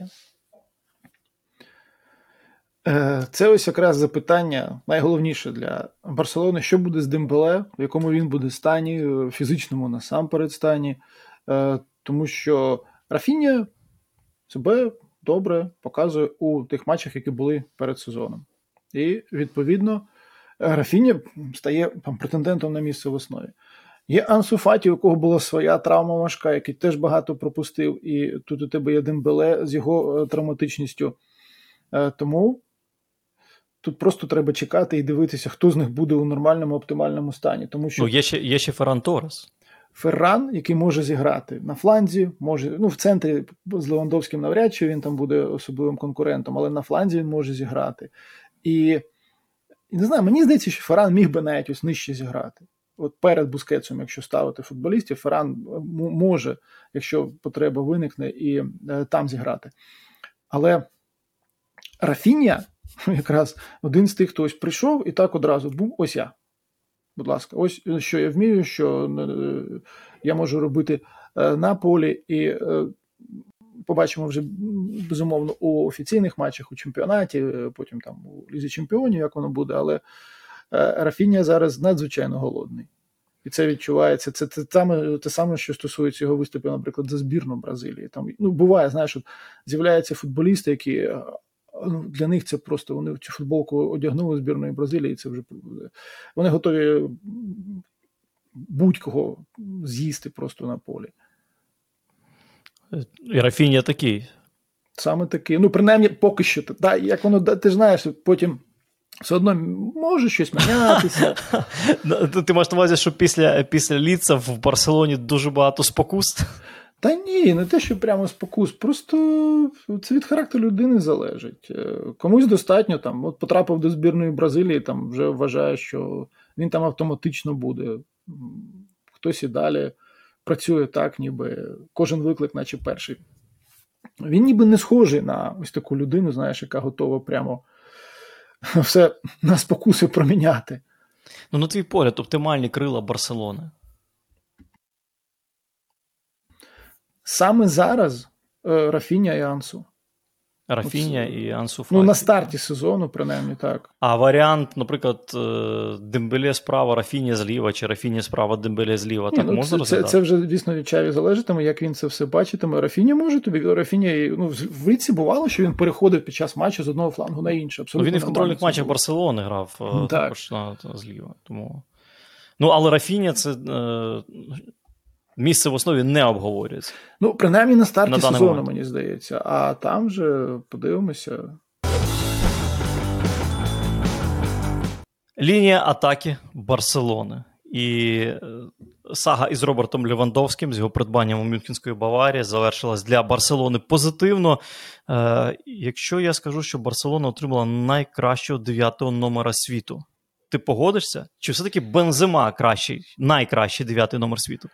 Е, це ось якраз запитання найголовніше для Барселони, що буде з Дембеле, в якому він буде стані, в фізичному насамперед стані, е, тому що Рафінія себе добре показує у тих матчах, які були перед сезоном. І, відповідно, Рафінія стає претендентом на місце в основі. Є Ансу Фаті, у кого була своя травма важка, який теж багато пропустив, і тут у тебе є Дембеле з його е, травматичністю. Тому Тут просто треба чекати і дивитися, хто з них буде у нормальному оптимальному стані. Тому що ну, є ще є ще Ферран Торес. Ферран, який може зіграти на фланзі, може, ну в центрі з Левандовським навряд чи він там буде особливим конкурентом, але на фланзі він може зіграти. І, і не знаю, мені здається, що Ферран міг би навіть ось нижче зіграти. От перед Бускетсом, якщо ставити футболістів, Ферран може, якщо потреба виникне, і е, там зіграти. Але Рафінія якраз один з тих, хто ось прийшов і так одразу був ось я. Будь ласка, ось що я вмію, що е, я можу робити е, на полі, і е, побачимо вже безумовно у офіційних матчах у чемпіонаті, потім там у Лізі Чемпіонів, як воно буде, але Рафінія зараз надзвичайно голодний. І це відчувається. Це те саме, те саме, що стосується його виступів, наприклад, за збірну Бразилії. Там ну буває, знаєш, от з'являються футболісти, які для них це просто вони цю футболку одягнули збірної Бразилії, це вже вони готові будь-кого з'їсти просто на полі. І Рафінія такий. Саме такий. Ну, принаймні, поки що. Та, як воно, Ти знаєш, потім. Все одно може щось мінятися. Ну, ти маєш на увазі, що після після ліца в Барселоні дуже багато спокус? Та ні, не те, що прямо спокус. Просто це від характеру людини залежить. Е, комусь достатньо там, от потрапив до збірної Бразилії, там вже вважає, що він там автоматично буде. Хтось і далі працює так, ніби кожен виклик, наче перший. Він ніби не схожий на ось таку людину, знаєш, яка готова прямо все на спокуси проміняти. Ну, на твій погляд, оптимальні крила Барселони. Саме зараз е, Рафіня і Ансу. Рафіня і Ансу Фаті. Ну, на старті сезону, принаймні, так. А варіант, наприклад, е, Дембеле справа, Рафіня зліва, чи Рафіня справа, Дембеле зліва. Ні, так ну, можна це, розглядати? Це, вже, звісно, від Чаві залежатиме, як він це все бачитиме. Рафіня може тобі. Рафіня, ну, в Віці бувало, що він переходив під час матчу з одного флангу на інший. Абсолютно ну, він і в контрольних матчах Барселони грав е, так. також на, зліва. Тому... Ну, але Рафіня це. Місце в основі не обговорюється. Ну, принаймні на старті на сезону, момент. мені здається, а там вже подивимося. Лінія атаки Барселони. І е, сага із Робертом Левандовським з його придбанням у Мюнхенської Баварії завершилась для Барселони позитивно. Е, Якщо я скажу, що Барселона отримала найкращого дев'ятого номера світу, ти погодишся? Чи все-таки Бензема кращий, найкращий дев'ятий номер світу?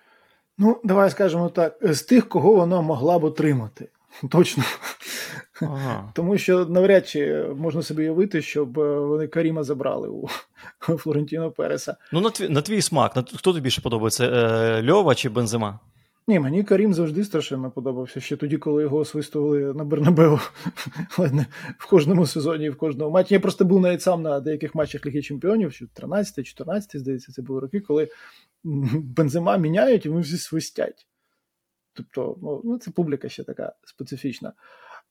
Ну, давай скажемо так: з тих, кого вона могла б отримати. Точно. Ага. Тому що навряд чи можна собі уявити, щоб е, вони Каріма забрали у Флорентіно Переса. Ну, на твій на твій смак, на, хто тобі більше подобається? Е, Льова чи Бензима? Ні, мені Карім завжди страшенно подобався. Ще тоді, коли його освистували на Бернабеу в кожному сезоні в кожному матчі. Я просто був навіть сам на деяких матчах Ліги Чемпіонів, 13-14, здається, це були роки, коли бензима міняють і вони всі свистять. Тобто, ну, ну, це публіка ще така специфічна.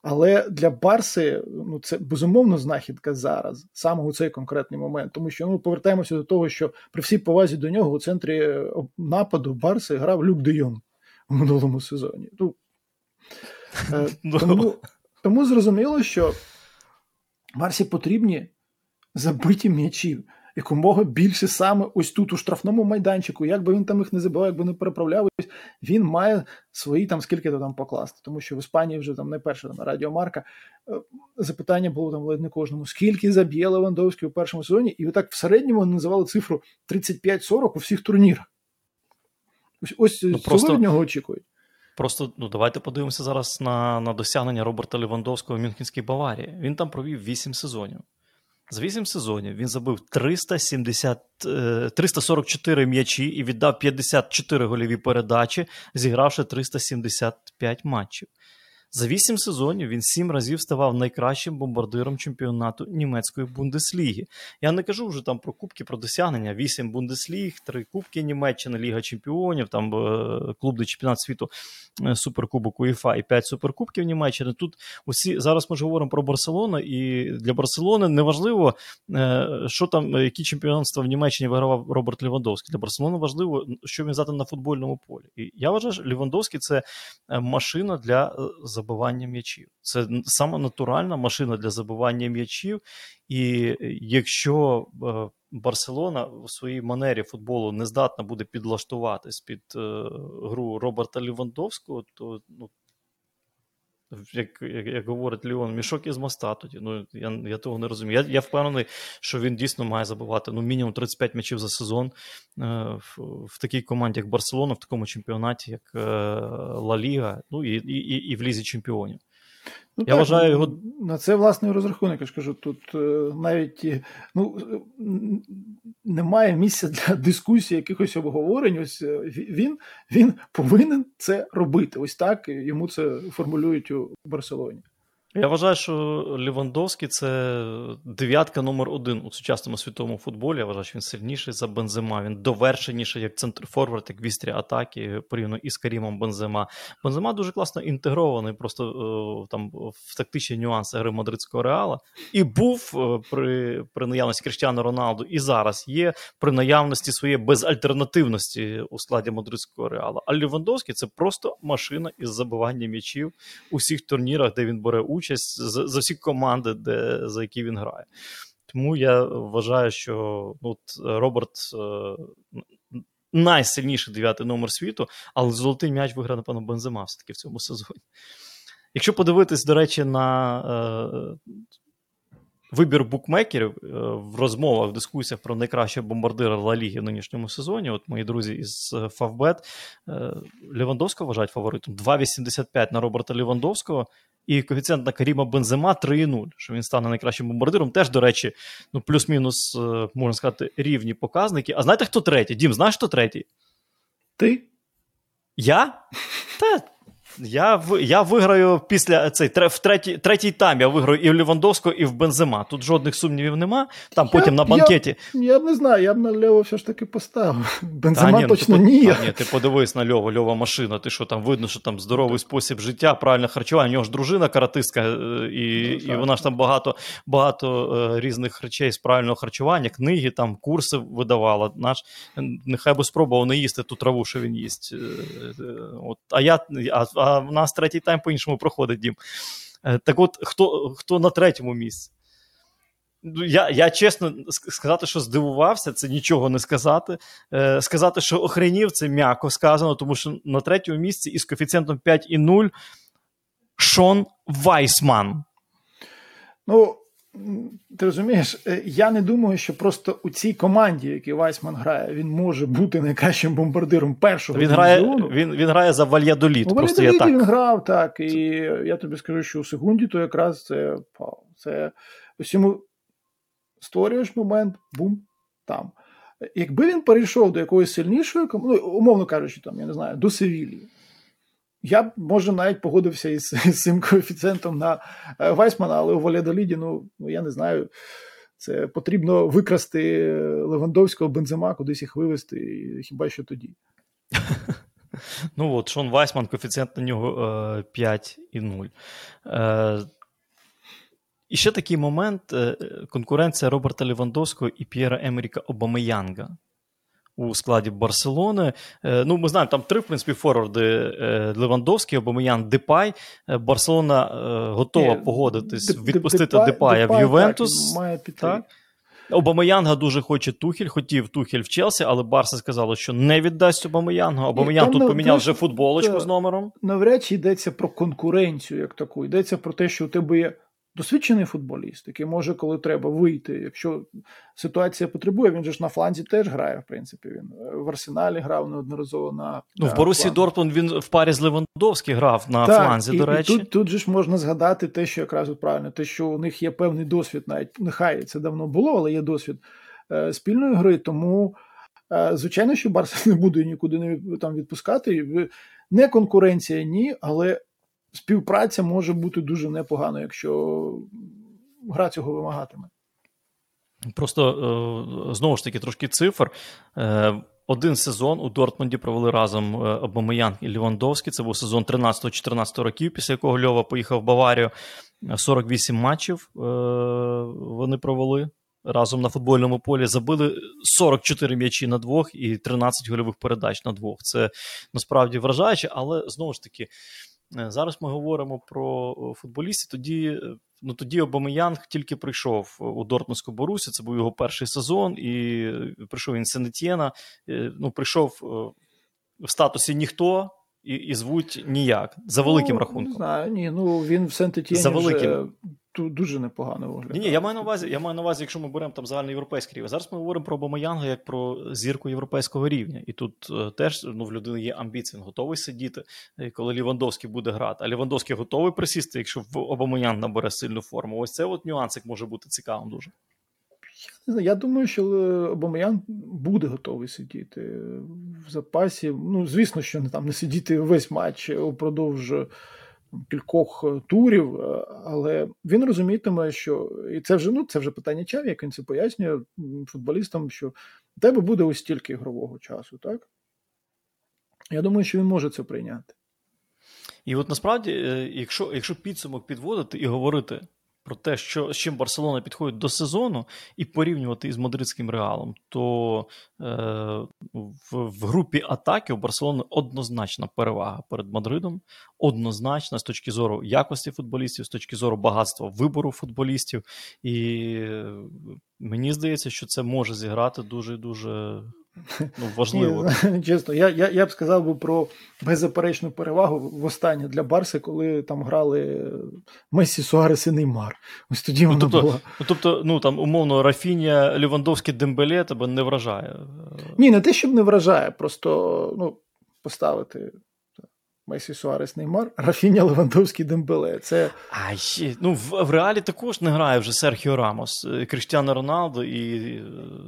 Але для Барси ну, це безумовно знахідка зараз, саме у цей конкретний момент. Тому що ну, повертаємося до того, що при всій повазі до нього у центрі е, нападу Барси грав Люк Де Йонг у минулому сезоні. Ну, е, ну. Тому тому зрозуміло, що Барсі потрібні забиті м'ячі якомога більше саме ось тут у штрафному майданчику, як би він там їх не забивав, якби не переправляв, він має свої там скільки то там покласти. Тому що в Іспанії вже там не перша там, радіомарка. Е, запитання було там ледь не кожному: скільки заб'є Левандовський у першому сезоні, і так в середньому називали цифру 35-40 у всіх турнірах. Ось ось ну, просто... від нього очікують. Просто ну давайте подивимося зараз на на досягнення Роберта Левандовського в Мюнхенській Баварії. Він там провів 8 сезонів. За 8 сезонів він забив 370, 344 е, м'ячі і віддав 54 гольові передачі, зігравши 375 матчів. За вісім сезонів він сім разів ставав найкращим бомбардиром чемпіонату німецької Бундесліги. Я не кажу вже там про кубки, про досягнення. Вісім Бундесліг, три кубки Німеччини, Ліга Чемпіонів, там е, клубний чемпіонат світу, е, Суперкубок УЄФА і п'ять суперкубків Німеччини. Тут усі зараз ми ж говоримо про Барселону, і для Барселони неважливо, е, що там, які чемпіонства в Німеччині вигравав Роберт Лівандовський. Для Барселони важливо, що він здатен на футбольному полі. І я вважаю, що Лівандовський це машина для забивання м'ячів. Це саме натуральна машина для забивання м'ячів. І якщо е, Барселона в своїй манері футболу не здатна буде підлаштуватись під е, гру Роберта Лівандовського, то ну, як як, як говорить Леон, мішок із моста тоді. Ну, Я я того не розумію. Я я впевнений, що він дійсно має забивати ну, мінімум 35 м'ячів за сезон е, в, в такій команді, як Барселона, в такому чемпіонаті, як е, Ла Ліга, ну і, і, і в Лізі Чемпіонів. Ну, Я так, вважаю його. На це власний розрахунок. Я ж кажу, тут е, навіть ну, немає місця для дискусії, якихось обговорень. Ось е, він він повинен це робити. Ось так йому це формулюють у Барселоні. Я вважаю, що Лівандовський це дев'ятка номер один у сучасному світовому футболі. Я вважаю, що він сильніший за Бензема. Він довершеніший як центр форвард, як вістрі атаки порівняно із Карімом Бензема. Бензема дуже класно інтегрований просто е, там в тактичні нюанси гри мадридського реала. І був е, при при наявності Кріштіану Роналду, і зараз є при наявності своєї безальтернативності у складі мадридського реала. А Лівандовський це просто машина із забивання м'ячів у всіх турнірах, де він бере участь участь за, за всі команди, де, за які він грає. Тому я вважаю, що ну, от, Роберт е, найсильніший дев'ятий номер світу, але золотий м'яч виграв, напевно, Бензема все-таки в цьому сезоні. Якщо подивитись, до речі, на е, вибір букмекерів е, в розмовах, в дискусіях про найкращого бомбардира Ла Ліги в нинішньому сезоні, от мої друзі із Фавбет е, Лівандовського вважають фаворитом 2,85 на Роберта Лівандовського і коефіцієнт на Каріма Бензема 3,0, що він стане найкращим бомбардиром. Теж, до речі, ну плюс-мінус, е, можна сказати, рівні показники. А знаєте, хто третій? Дім, знаєш, хто третій? Ти? Я? Та я я виграю після цей в третій третій тайм я виграю і в Лівандовського, і в Бензема. Тут жодних сумнівів нема. Там я, потім на банкеті. Я, я не знаю, я б на Льову все ж таки поставив. Бензема ні, ну, точно ну, ні. А, ні. Ти подивись на Льову, Льова машина. Ти що там видно, що там здоровий спосіб життя, правильне харчування. У нього ж дружина каратистка, е, і ну, і вона ж там багато багато е, різних речей з правильного харчування, книги, там курси видавала. Наш нехай би спробував не їсти ту траву, що він їсть. Е, от, А я. А, в нас третій тайм по-іншому проходить дім. Е, так от, хто хто на третьому місці? Ну, я я чесно сказати, що здивувався, це нічого не сказати. Е, Сказати, що охренів, це м'яко сказано, тому що на третьому місці із коефіцієнтом 5,0 Шон Вайсман. Ну, ти розумієш, е, я не думаю, що просто у цій команді, який Вайсман грає, він може бути найкращим бомбардиром першого він грає, Він він грає за Вальядоліт. У Вальядоліті він грав, так. І я тобі скажу, що у секунді то якраз це це ось йому створюєш момент, бум, там. Якби він перейшов до якоїсь сильнішої ну, умовно кажучи, там, я не знаю, до Севілії. Я б може навіть погодився із, із цим коефіцієнтом на е, Вайсмана, але у Валядоліді, ну, ну я не знаю. Це потрібно викрасти Левандовського бензима, кудись їх вивезти, і хіба що тоді. Ну от, Шон Вайсман, коефіцієнт на нього 5,0. Е, і ще такий момент: е, конкуренція Роберта Левандовського і П'єра Емеріка Обамеянга у складі Барселони. Е, ну, Ми знаємо, там три, в принципі, форварди е, Левандовський, Обомиян, Депай. Е, Барселона готова Ні, погодитись, відпустити Депай, Депая Депай, в Ювентус. Так, має піти. Так. Обамеянга дуже хоче Тухель, хотів Тухель в Челсі, але Барса сказала, що не віддасть Обамеянга. Обамеянг тут поміняв вже футболочку з номером. Навряд чи йдеться про конкуренцію, як таку. Йдеться про те, що у тебе є досвідчений футболіст, який може, коли треба вийти. Якщо ситуація потребує, він же ж на фланзі теж грає, в принципі. Він в Арсеналі грав неодноразово на. Ну, в Борусі Дортмунд він в парі з Левандовським грав на так, фланзі, і, до речі. І тут тут же ж можна згадати те, що якраз от правильно, те, що у них є певний досвід, навіть нехай це давно було, але є досвід е, спільної гри. Тому, е, звичайно, що Барса не буде нікуди не там відпускати. Не конкуренція, ні, але співпраця може бути дуже непогано, якщо гра цього вимагатиме. Просто е, знову ж таки трошки цифр. Е, один сезон у Дортмунді провели разом Обамаян і Лівандовський. Це був сезон 13-14 років, після якого Льова поїхав в Баварію. 48 матчів вони провели разом на футбольному полі. Забили 44 м'ячі на двох і 13 гольових передач на двох. Це насправді вражаюче, але знову ж таки. Зараз ми говоримо про футболістів. Тоді ну, тоді Обамеянг тільки прийшов у Дортмундську Борусі, це був його перший сезон, і прийшов він Сенетєна. Ну, прийшов в статусі ніхто. І і звуть ніяк за великим ну, рахунком. Не знаю, ні, ну він в Сент-Етєні За великим. Дуже непогано виглядає. Ні, ні, я маю на увазі, я маю на увазі, якщо ми беремо там загальноєвропейський рівень. Зараз ми говоримо про Бомаянга як про зірку європейського рівня. І тут е, теж ну, в людини є амбіції, він готовий сидіти, коли Лівандовський буде грати. А Лівандовський готовий присісти, якщо в Обамаян набере сильну форму. Ось це от нюансик може бути цікавим дуже. Я не знаю, я думаю, що Обамаян буде готовий сидіти в запасі. Ну, звісно, що не там не сидіти весь матч упродовж кількох е, турів, е, але він розумітиме, що і це вже ну це вже питання чав, як він це пояснює футболістам, що у тебе буде ось стільки ігрового часу, так? Я думаю, що він може це прийняти. І от насправді, е, якщо якщо підсумок підводити і говорити про те, що з чим Барселона підходить до сезону, і порівнювати із мадридським реалом, то е, в, в групі атаки у Барселони однозначна перевага перед Мадридом, однозначна з точки зору якості футболістів, з точки зору багатства вибору футболістів. І мені здається, що це може зіграти дуже дуже Ну, важливо. Ні, чесно, я я, я б сказав би про беззаперечну перевагу в останнє для Барси, коли там грали Мессі, Суарес і Неймар. Ось тоді ну, тобто, була. Ну, тобто, ну там умовно Рафінія, Левандовський Дембеле тебе не вражає. Ні, не те, щоб не вражає, просто ну, поставити Мессі Суарес Неймар, Рафінья Левандовський Дембеле. Це... А ну, в, в Реалі також не грає вже Серхіо Рамос, і Кріштіану Роналдо і.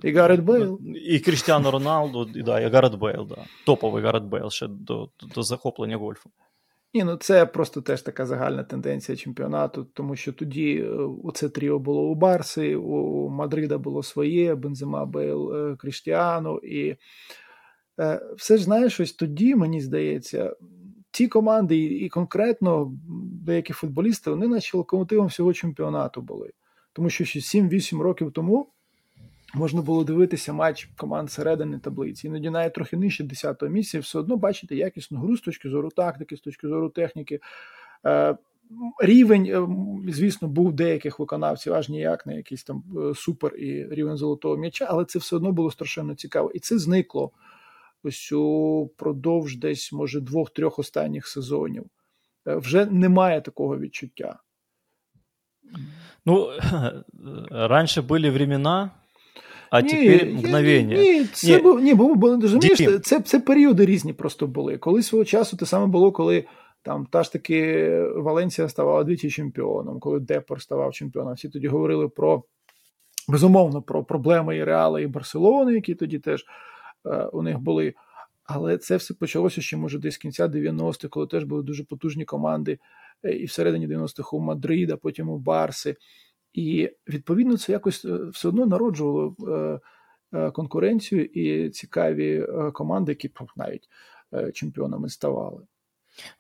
І Гарет Бейл. І Кріштіану Роналдо, і, да, і Гарет Бейл, да. топовий Гарет Бейл ще до, до захоплення гольфу. Ні, ну це просто теж така загальна тенденція чемпіонату, тому що тоді оце тріо було у Барси, у Мадрида було своє, Бензема Бейл, е, Кріштіану. І е, все ж знаєш, ось тоді, мені здається, ці команди, і конкретно деякі футболісти, вони наче локомотивом всього чемпіонату були. Тому що ще 7-8 років тому можна було дивитися матч команд середини таблиці. Іноді навіть трохи нижче 10-го місця, і все одно бачити якісну гру з точки зору тактики, з точки зору техніки. Е, рівень, е, звісно, був деяких виконавців, аж ніяк не якийсь там е, супер і рівень золотого м'яча, але це все одно було страшенно цікаво. І це зникло ось упродовж десь, може, двох-трьох останніх сезонів. Е, вже немає такого відчуття. Ну, раніше були времена, а ні, тепер мгновення. Ні, ні, це ні. Був, ні, бо, бо розумієш, це це періоди різні просто були. Коли свого часу те саме було, коли там та ж таки Валенція ставала двічі чемпіоном, коли Депор ставав чемпіоном. Всі тоді говорили про безумовно про проблеми і Реала, і Барселони, які тоді теж Е, у них були. Але це все почалося ще, може, десь кінця 90-х, коли теж були дуже потужні команди, е, і всередині 90-х у Мадрида, потім у Барси. І відповідно це якось е, все одно народжувало конкуренцію і цікаві команди, які навіть чемпіонами ставали.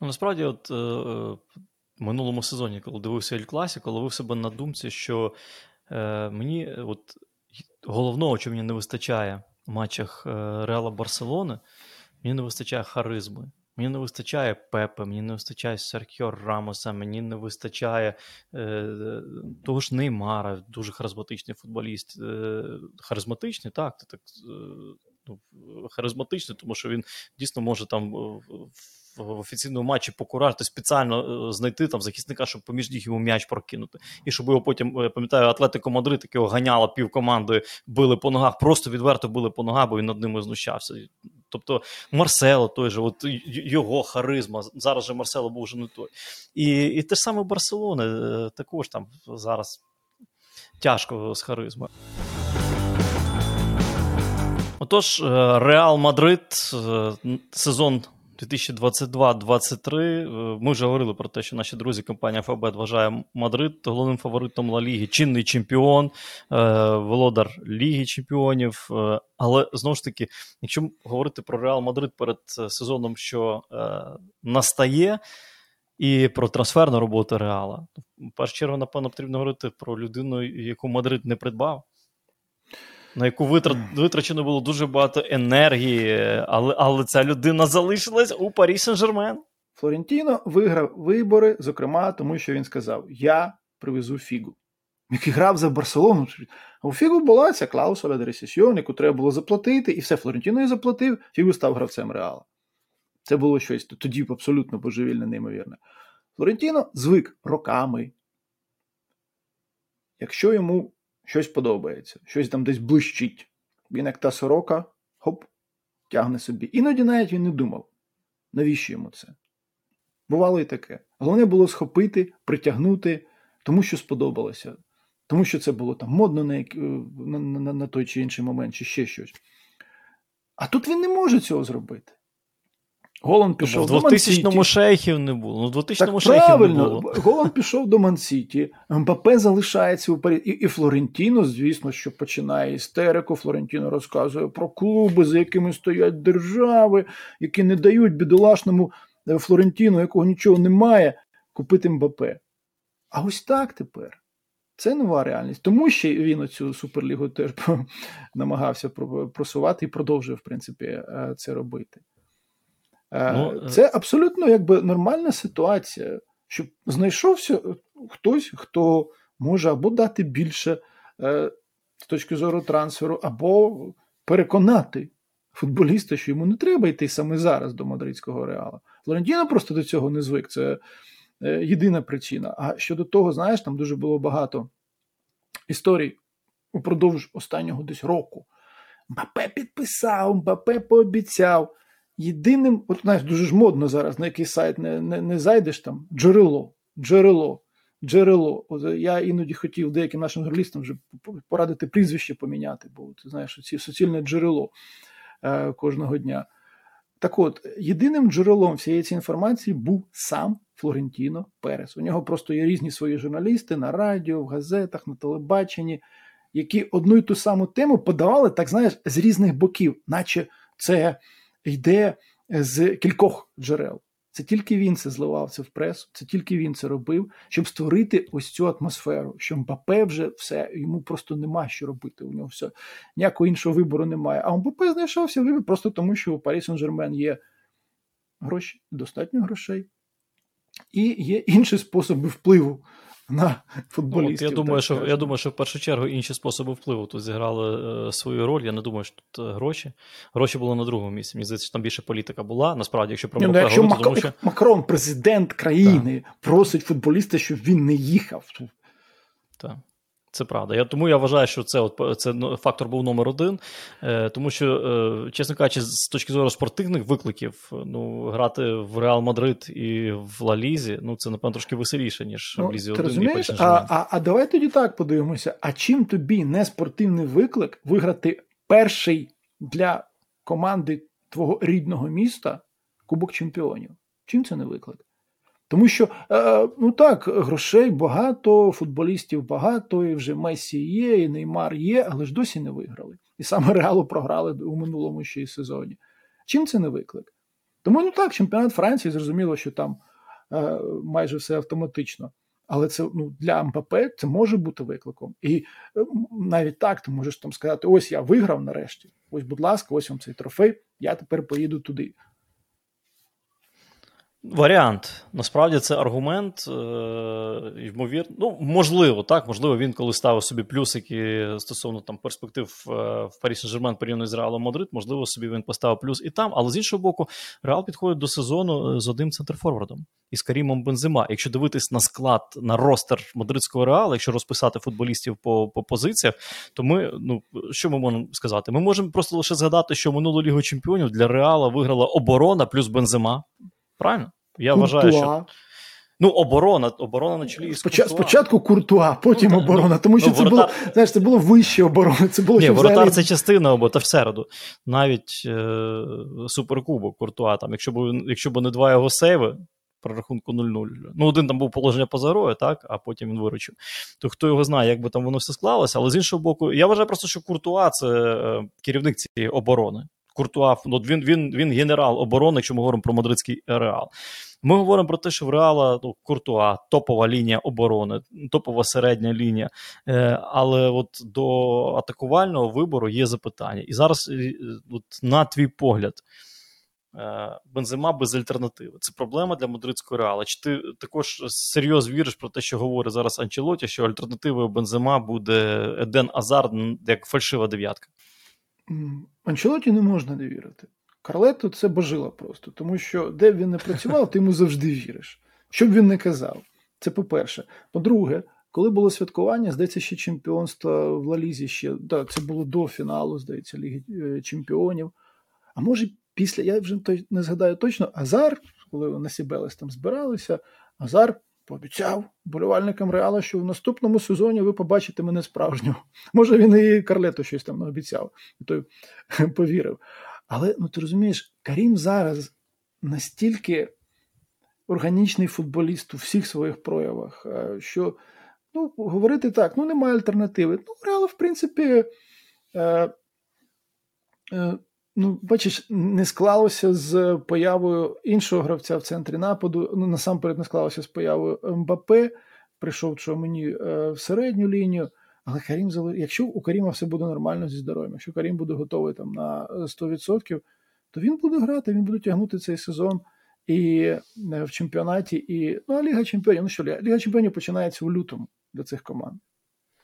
Ну, Насправді, от в минулому сезоні, коли дивився Ель Класіко, ловив себе на думці, що мені от головного, що мені не вистачає матчах е, Реала Барселони мені не вистачає харизми. Мені не вистачає Пепе, мені не вистачає Серхіо Рамоса, мені не вистачає е, того ж Неймара, дуже харизматичний футболіст. Е, харизматичний, так, так е, ну, харизматичний, тому що він дійсно може там в офіційному матчі покуражити, спеціально е, знайти там захисника, щоб поміж ніг йому м'яч прокинути. І щоб його потім, е, пам'ятаю, Атлетико Мадрид його ганяло пів команди, били по ногах, просто відверто били по ногах, бо він над ними знущався. Тобто Марсело той же, от його харизма. Зараз же Марсело був вже не той. І і те ж саме Барселони е, також там зараз тяжко з харизмою. Отож, Реал Мадрид сезон 2022-23. Е, ми вже говорили про те, що наші друзі, компанія Фабет вважає Мадрид головним фаворитом Ла Ліги, чинний чемпіон, е, володар Ліги Чемпіонів. Е, але знову ж таки, якщо говорити про Реал Мадрид перед сезоном, що настає, і про трансферну роботу Реала, в першу чергу, напевно, потрібно говорити про людину, яку Мадрид не придбав на яку витрачено було дуже багато енергії, але але ця людина залишилась у Парі Сен-Жермен. Флорентіно виграв вибори, зокрема, тому що він сказав: Я привезу фігу. Який грав за Барселону. А у Фігу була ця клаусуля де ресесіон, яку треба було заплатити, і все Флорентіно і заплатив, Фігу став гравцем Реала. Це було щось тоді абсолютно божевільне, неймовірне. Флорентіно звик роками. Якщо йому щось подобається, щось там десь блищить. Він, як та сорока, хоп, тягне собі. Іноді навіть він не думав, навіщо йому це? Бувало і таке. Головне було схопити, притягнути, тому що сподобалося, тому що це було там модно на, на, на, на той чи інший момент, чи ще щось. А тут він не може цього зробити. Голланд пішов в 2000-му шейхів не було. Ну, в 2000-му шейхів правильно, не було. Голланд пішов до Мансіті, МПП залишається у Парі. І, і Флорентіно, звісно, що починає істерику. Флорентіно розказує про клуби, за якими стоять держави, які не дають бідолашному е, Флорентіну, якого нічого немає, купити МБП. А ось так тепер. Це нова реальність. Тому що він оцю суперлігу теж намагався просувати і продовжує, в принципі, е, це робити. Е, ну, е, Це абсолютно якби нормальна ситуація, щоб знайшовся хтось, хто може або дати більше е, з точки зору трансферу, або переконати футболіста, що йому не треба йти саме зараз до мадридського реала. Флорентіно просто до цього не звик. Це єдина причина. А щодо того, знаєш, там дуже було багато історій упродовж останнього десь року. Мбапе підписав, Мбапе пообіцяв. Єдиним, от знаєш, дуже ж модно зараз, на який сайт не не, не зайдеш там джерело, джерело, джерело. От Я іноді хотів деяким нашим журналістам вже порадити прізвище поміняти, бо ти знаєш, ці суцільне джерело е, кожного дня. Так от, єдиним джерелом всієї цієї інформації був сам Флорентіно Перес. У нього просто є різні свої журналісти на радіо, в газетах, на телебаченні, які одну і ту саму тему подавали, так знаєш, з різних боків, наче це йде з кількох джерел. Це тільки він це зливав це в пресу, це тільки він це робив, щоб створити ось цю атмосферу, що Мбапе вже все, йому просто нема що робити. У нього все ніякого іншого вибору немає. А Мбапе знайшовся вибір просто тому, що у Парі Сен-Жермен є гроші, достатньо грошей, і є інші способи впливу на футболістів. От я думаю, що я думаю, що в першу чергу інші способи впливу тут зіграли е, свою роль. Я не думаю, що тут е, гроші. Гроші були на другому місці. Мені здається, що там більше політика була. Насправді, якщо про Ні, ну, якщо говорити, Мак... тому що... Макрон, президент країни, так. просить футболіста, щоб він не їхав. Так. Це правда. Я Тому я вважаю, що це от, це фактор був номер один. Е, Тому що, е, чесно кажучи, з точки зору спортивних викликів, ну, грати в Реал Мадрид і в Ла Лізі, ну це, напевно, трошки веселіше, ніж ну, в Лізі 1 розумієш? і а, а, а давай тоді так подивимося: а чим тобі не спортивний виклик виграти перший для команди твого рідного міста Кубок Чемпіонів? Чим це не виклик? Тому що, е, ну так, грошей багато, футболістів багато, і вже Месі є, і Неймар є, але ж досі не виграли. І саме Реалу програли у минулому ще й сезоні. Чим це не виклик? Тому ну так, чемпіонат Франції зрозуміло, що там е, майже все автоматично. Але це ну, для МПП це може бути викликом. І е, навіть так ти можеш там сказати: ось я виграв нарешті. Ось, будь ласка, ось вам цей трофей, я тепер поїду туди. Варіант. Насправді це аргумент, е, ймовірно. Ну, можливо, так, можливо, він коли ставив собі плюсики стосовно там перспектив е, в Парі Сен-Жермен порівняно з Реалом Мадрид, можливо, собі він поставив плюс і там. Але з іншого боку, Реал підходить до сезону з одним центрфорвардом із Карімом Бензима. Якщо дивитись на склад, на ростер мадридського реалу, якщо розписати футболістів по по позиціях, то ми, ну що ми можемо сказати? Ми можемо просто лише згадати, що минулу лігу чемпіонів для Реала виграла оборона плюс Бензима. Правильно? Я вважаю, що Ну, оборона, оборона на чолі. Спочатку, спочатку куртуа, потім ну, оборона. Тому що ну, це воротар... було знаєш, це було вище оборони. Це було Ні, воротар взагалі... це частина або та в середу. Навіть е- суперкубок куртуа. Там, якщо б якщо б не два його сейви, при рахунку 0-0. Ну, один там був положення поза грою, так, а потім він виручив. То хто його знає, як би там воно все склалося, але з іншого боку, я вважаю просто, що Куртуа це е, керівник цієї оборони. Куртуа, ну, він він, він генерал оборони, якщо ми говоримо про мадридський реал. Ми говоримо про те, що в Реала ну, Куртуа, топова лінія оборони, топова середня лінія. Е, Але от до атакувального вибору є запитання. І зараз, е, от, на твій погляд, е, Бензима без альтернативи. Це проблема для мадридського реала. Чи ти також серйозно віриш про те, що говорить зараз Анчелоті, що альтернативою Бензима буде Еден Азар як фальшива дев'ятка? Анчелоті не можна не вірити. Карлетто це божище просто, тому що де б він не працював, ти йому завжди віриш. Що б він не казав. Це по-перше. По-друге, коли було святкування, здається, ще чемпіонство в Ла Лізі ще да, це було до фіналу, здається, Ліги е, Чемпіонів. А може, після, я вже не згадаю точно, Азар, коли на Сібелес там збиралися, Азар пообіцяв болівальникам Реала, що в наступному сезоні ви побачите мене справжнього. Може, він і Карлету щось там обіцяв, і той повірив. Але ну ти розумієш, Карім зараз настільки органічний футболіст у всіх своїх проявах, е, що ну, говорити так, ну немає альтернативи. Ну, Реал, в принципі, е, е, ну, бачиш, не склалося з появою іншого гравця в центрі нападу. Ну, насамперед, не склалося з появою МБП, прийшов що мені е, в середню лінію. Але Карім якщо у Каріма все буде нормально зі здоров'ям, якщо Карім буде готовий там на 100%, то він буде грати, він буде тягнути цей сезон і е, в чемпіонаті, і ну, а Ліга Чемпіонів. Ну що Ліга Чемпіонів починається в лютому для цих команд.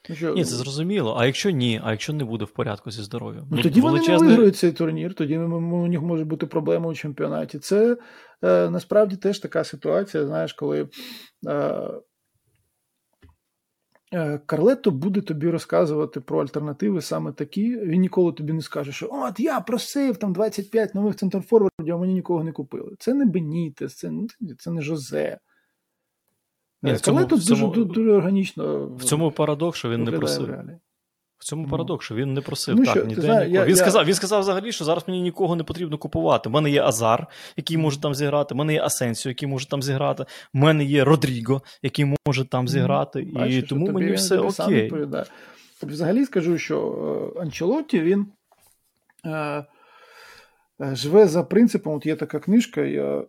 Ну, що, Ні, це зрозуміло. А якщо ні, а якщо не буде в порядку зі здоров'ям? Ну, тоді величезне... вони не виграють цей турнір, тоді у них може бути проблема у чемпіонаті. Це е, насправді теж така ситуація, знаєш, коли. Е, Е, Карлетто буде тобі розказувати про альтернативи саме такі. Він ніколи тобі не скаже, що от я просив там 25 нових центрфорвардів, а мені нікого не купили. Це не Бенітес, це це не Жозе. Ні, е, Карлетто дуже, цьому, дуже, дуже органічно. В цьому парадокс, що він не просив. В цьому парадокс, що він не просив ну, так, що, ніде знає, нікого. Я, він я... сказав він сказав взагалі, що зараз мені нікого не потрібно купувати. У мене є Азар, який може там зіграти, у мене є Асенсіо, який може там зіграти, у мене є Родріго, який може там зіграти. Бачиш, і тому мені все окей. Взагалі скажу, що е, Анчелотті він е, е, живе за принципом, от є така книжка, я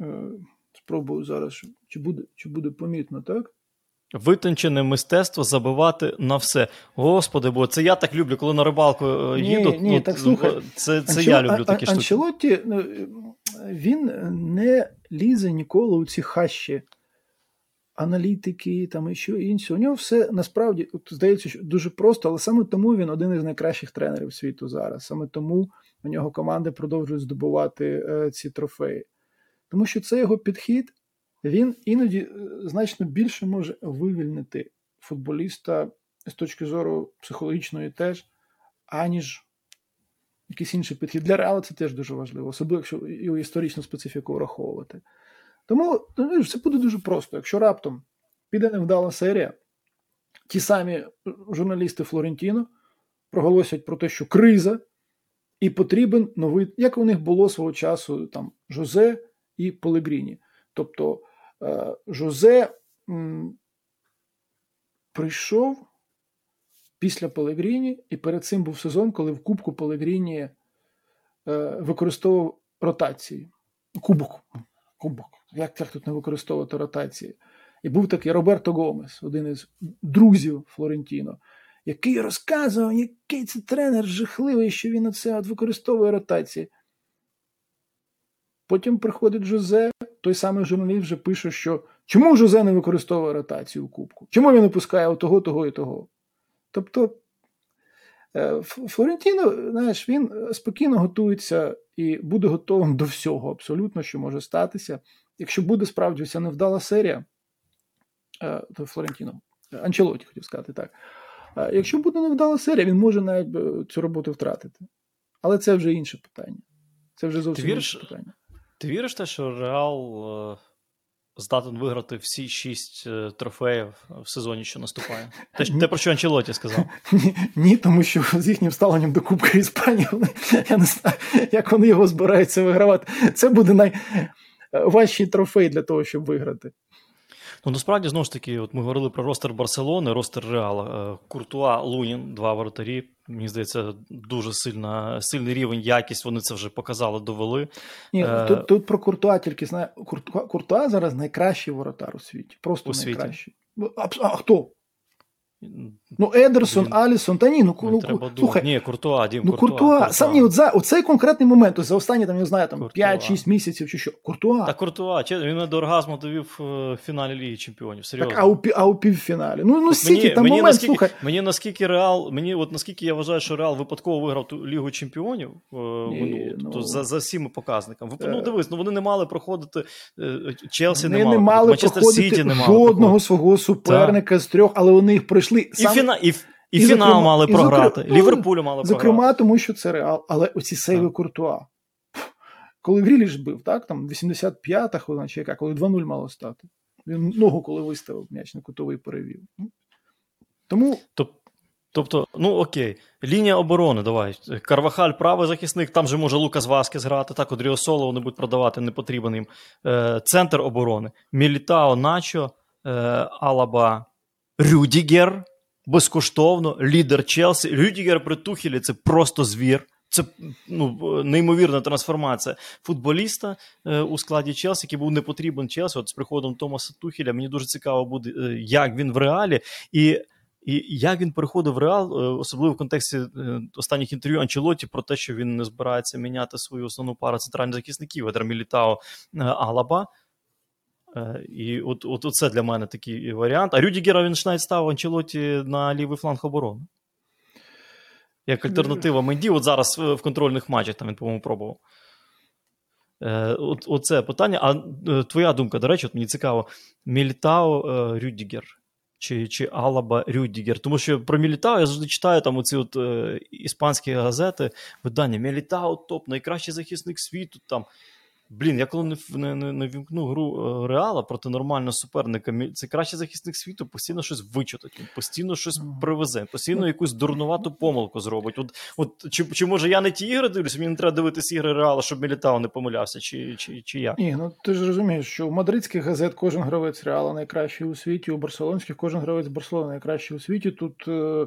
е, спробую зараз, чи буде, чи буде помітно, так? Витончене мистецтво забивати на все. Господи, бо це я так люблю, коли на рибалку е, їду. Ні, ні, так слухай, Це це Анчел... я люблю такі штуки. Анчелотті, ну, він не лізе ніколи у ці хащі аналітики там і що інше. У нього все насправді от, здається, що дуже просто, але саме тому він один із найкращих тренерів світу зараз. Саме тому у нього команди продовжують здобувати е, ці трофеї. Тому що це його підхід він іноді е, значно більше може вивільнити футболіста з точки зору психологічної теж, аніж якийсь інший підхід. Для реала це теж дуже важливо, особливо якщо його історичну специфіку враховувати. Тому ну, все буде дуже просто. Якщо раптом піде невдала серія, ті самі журналісти Флорентіно проголосять про те, що криза, і потрібен новий, як у них було свого часу там Жозе і Пелегріні. Тобто Е, Жозе прийшов після Пелегріні, і перед цим був сезон, коли в Кубку Пелегріні е, використовував ротації. Кубок. Кубок. Як як тут не використовувати ротації? І був такий Роберто Гомес, один із друзів Флорентіно, який розказував, який це тренер жахливий, що він оце от використовує ротації. Потім приходить Жозе, той самий журналіст вже пише, що чому Жозе не використовує ротацію у Кубку? Чому він не пускає того, того і того? Тобто е, Флорентіно, знаєш, він спокійно готується і буде готовим до всього, абсолютно, що може статися. Якщо буде справді ця невдала серія, е, то Флорентіно, Анчелоті хотів сказати так. Е, якщо буде невдала серія, він може навіть цю роботу втратити. Але це вже інше питання. Це вже зовсім інше питання. Ти віриш те, що Реал е, здатен виграти всі шість е, трофеїв в сезоні, що наступає. Те, те про що Анчелоті сказав. Ні, ні, тому що з їхнім ставленням до Кубка Іспанії, вони, я не знаю, як вони його збираються вигравати. Це буде найважчий трофей для того, щоб виграти. Ну, насправді, знову ж таки, от ми говорили про ростер Барселони, ростер Реала. Е, Куртуа, Лунін, два воротарі. Мені здається, дуже сильна, сильний рівень, якість. Вони це вже показали, довели. Ні, е... Тут тут про Куртуа тільки знає Куртуа, Куртуа зараз найкращий воротар у світі. Просто у найкращий. Світі. А, а хто? Ну, Едерсон, Блін. Алісон, та ні, ну, ну треба слухай. Ні, Куртуа, Дім, ну, Куртуа. Куртуа. Сам ні, от за оцей конкретний момент, за останні там, я знаю, там 5-6 місяців чи що. Куртуа. Та Куртуа, він мене до оргазму довів в фіналі Ліги Чемпіонів. Серйозно. Так, а у, а у півфіналі. Ну, ну стільки, там мені, момент, наскільки, слухай. Мені наскільки Реал, мені от наскільки я вважаю, що Реал випадково виграв ту Лігу Чемпіонів е, ні, ну, за, за всіми показниками. Е... Ну, дивись, ну вони не мали проходити, е, Челсі не, не мали, Манчестер Сіті не мали жодного свого суперника з трьох, але вони їх пройшли. І і, і фінал зокрема, мали програти. І Ліверпулю мали програти. Зокрема, тому що це реал. Але оці сейви Куртуа. Коли Гріліш бив, так, там 85-та хвилина, чи яка, коли 2-0 мало стати. Він ногу, коли виставив м'яч на кутовий перевів. Тому. Тобто, ну окей, лінія оборони, давай. Карвахаль, правий захисник, там же може Лукас Васкес грати, так, Одріосола вони будуть продавати, не потрібен їм. Е, Центр оборони. Мілітао, Начо, е, Алаба, Рюдігер безкоштовно лідер Челсі. Рюдігер при Тухілі це просто звір. Це ну, неймовірна трансформація футболіста е, у складі Челсі, який був не потрібен Челсі. От з приходом Томаса Тухіля. Мені дуже цікаво буде, е, як він в Реалі. І і як він переходив в реал, е, особливо в контексті е, останніх інтерв'ю Анчелоті про те, що він не збирається міняти свою основну пару центральних захисників Едер Мілітао Алаба. Е, і от от це для мене такий варіант. А Рюдігера він навіть став Анчелоті на лівий фланг оборони. Як альтернатива Менді, от зараз в контрольних матчах там він, по-моєму, пробував. Е, от, Оце питання. А е, твоя думка, до речі, от мені цікаво: Мілітао Рюдігер чи чи Алаба Рюдігер. Тому що про Мілітао я завжди читаю там оці от е, іспанські газети, видання Мілітао топ, найкращий захисник світу. там Блін, я коли не не, не, не вімкну гру е, Реала проти нормального суперника, це кращий захисник світу, постійно щось вичитать, постійно щось привезе, постійно якусь дурнувату помилку зробить. От, от Чи чи може я не ті ігри дивлюся, мені не треба дивитися ігри Реала, щоб Мілітао не помилявся, чи чи, чи як? Ні, ну ти ж розумієш, що у мадридських газет кожен гравець Реала найкращий у світі, у барселонських кожен гравець Барселони найкращий у світі. Тут е,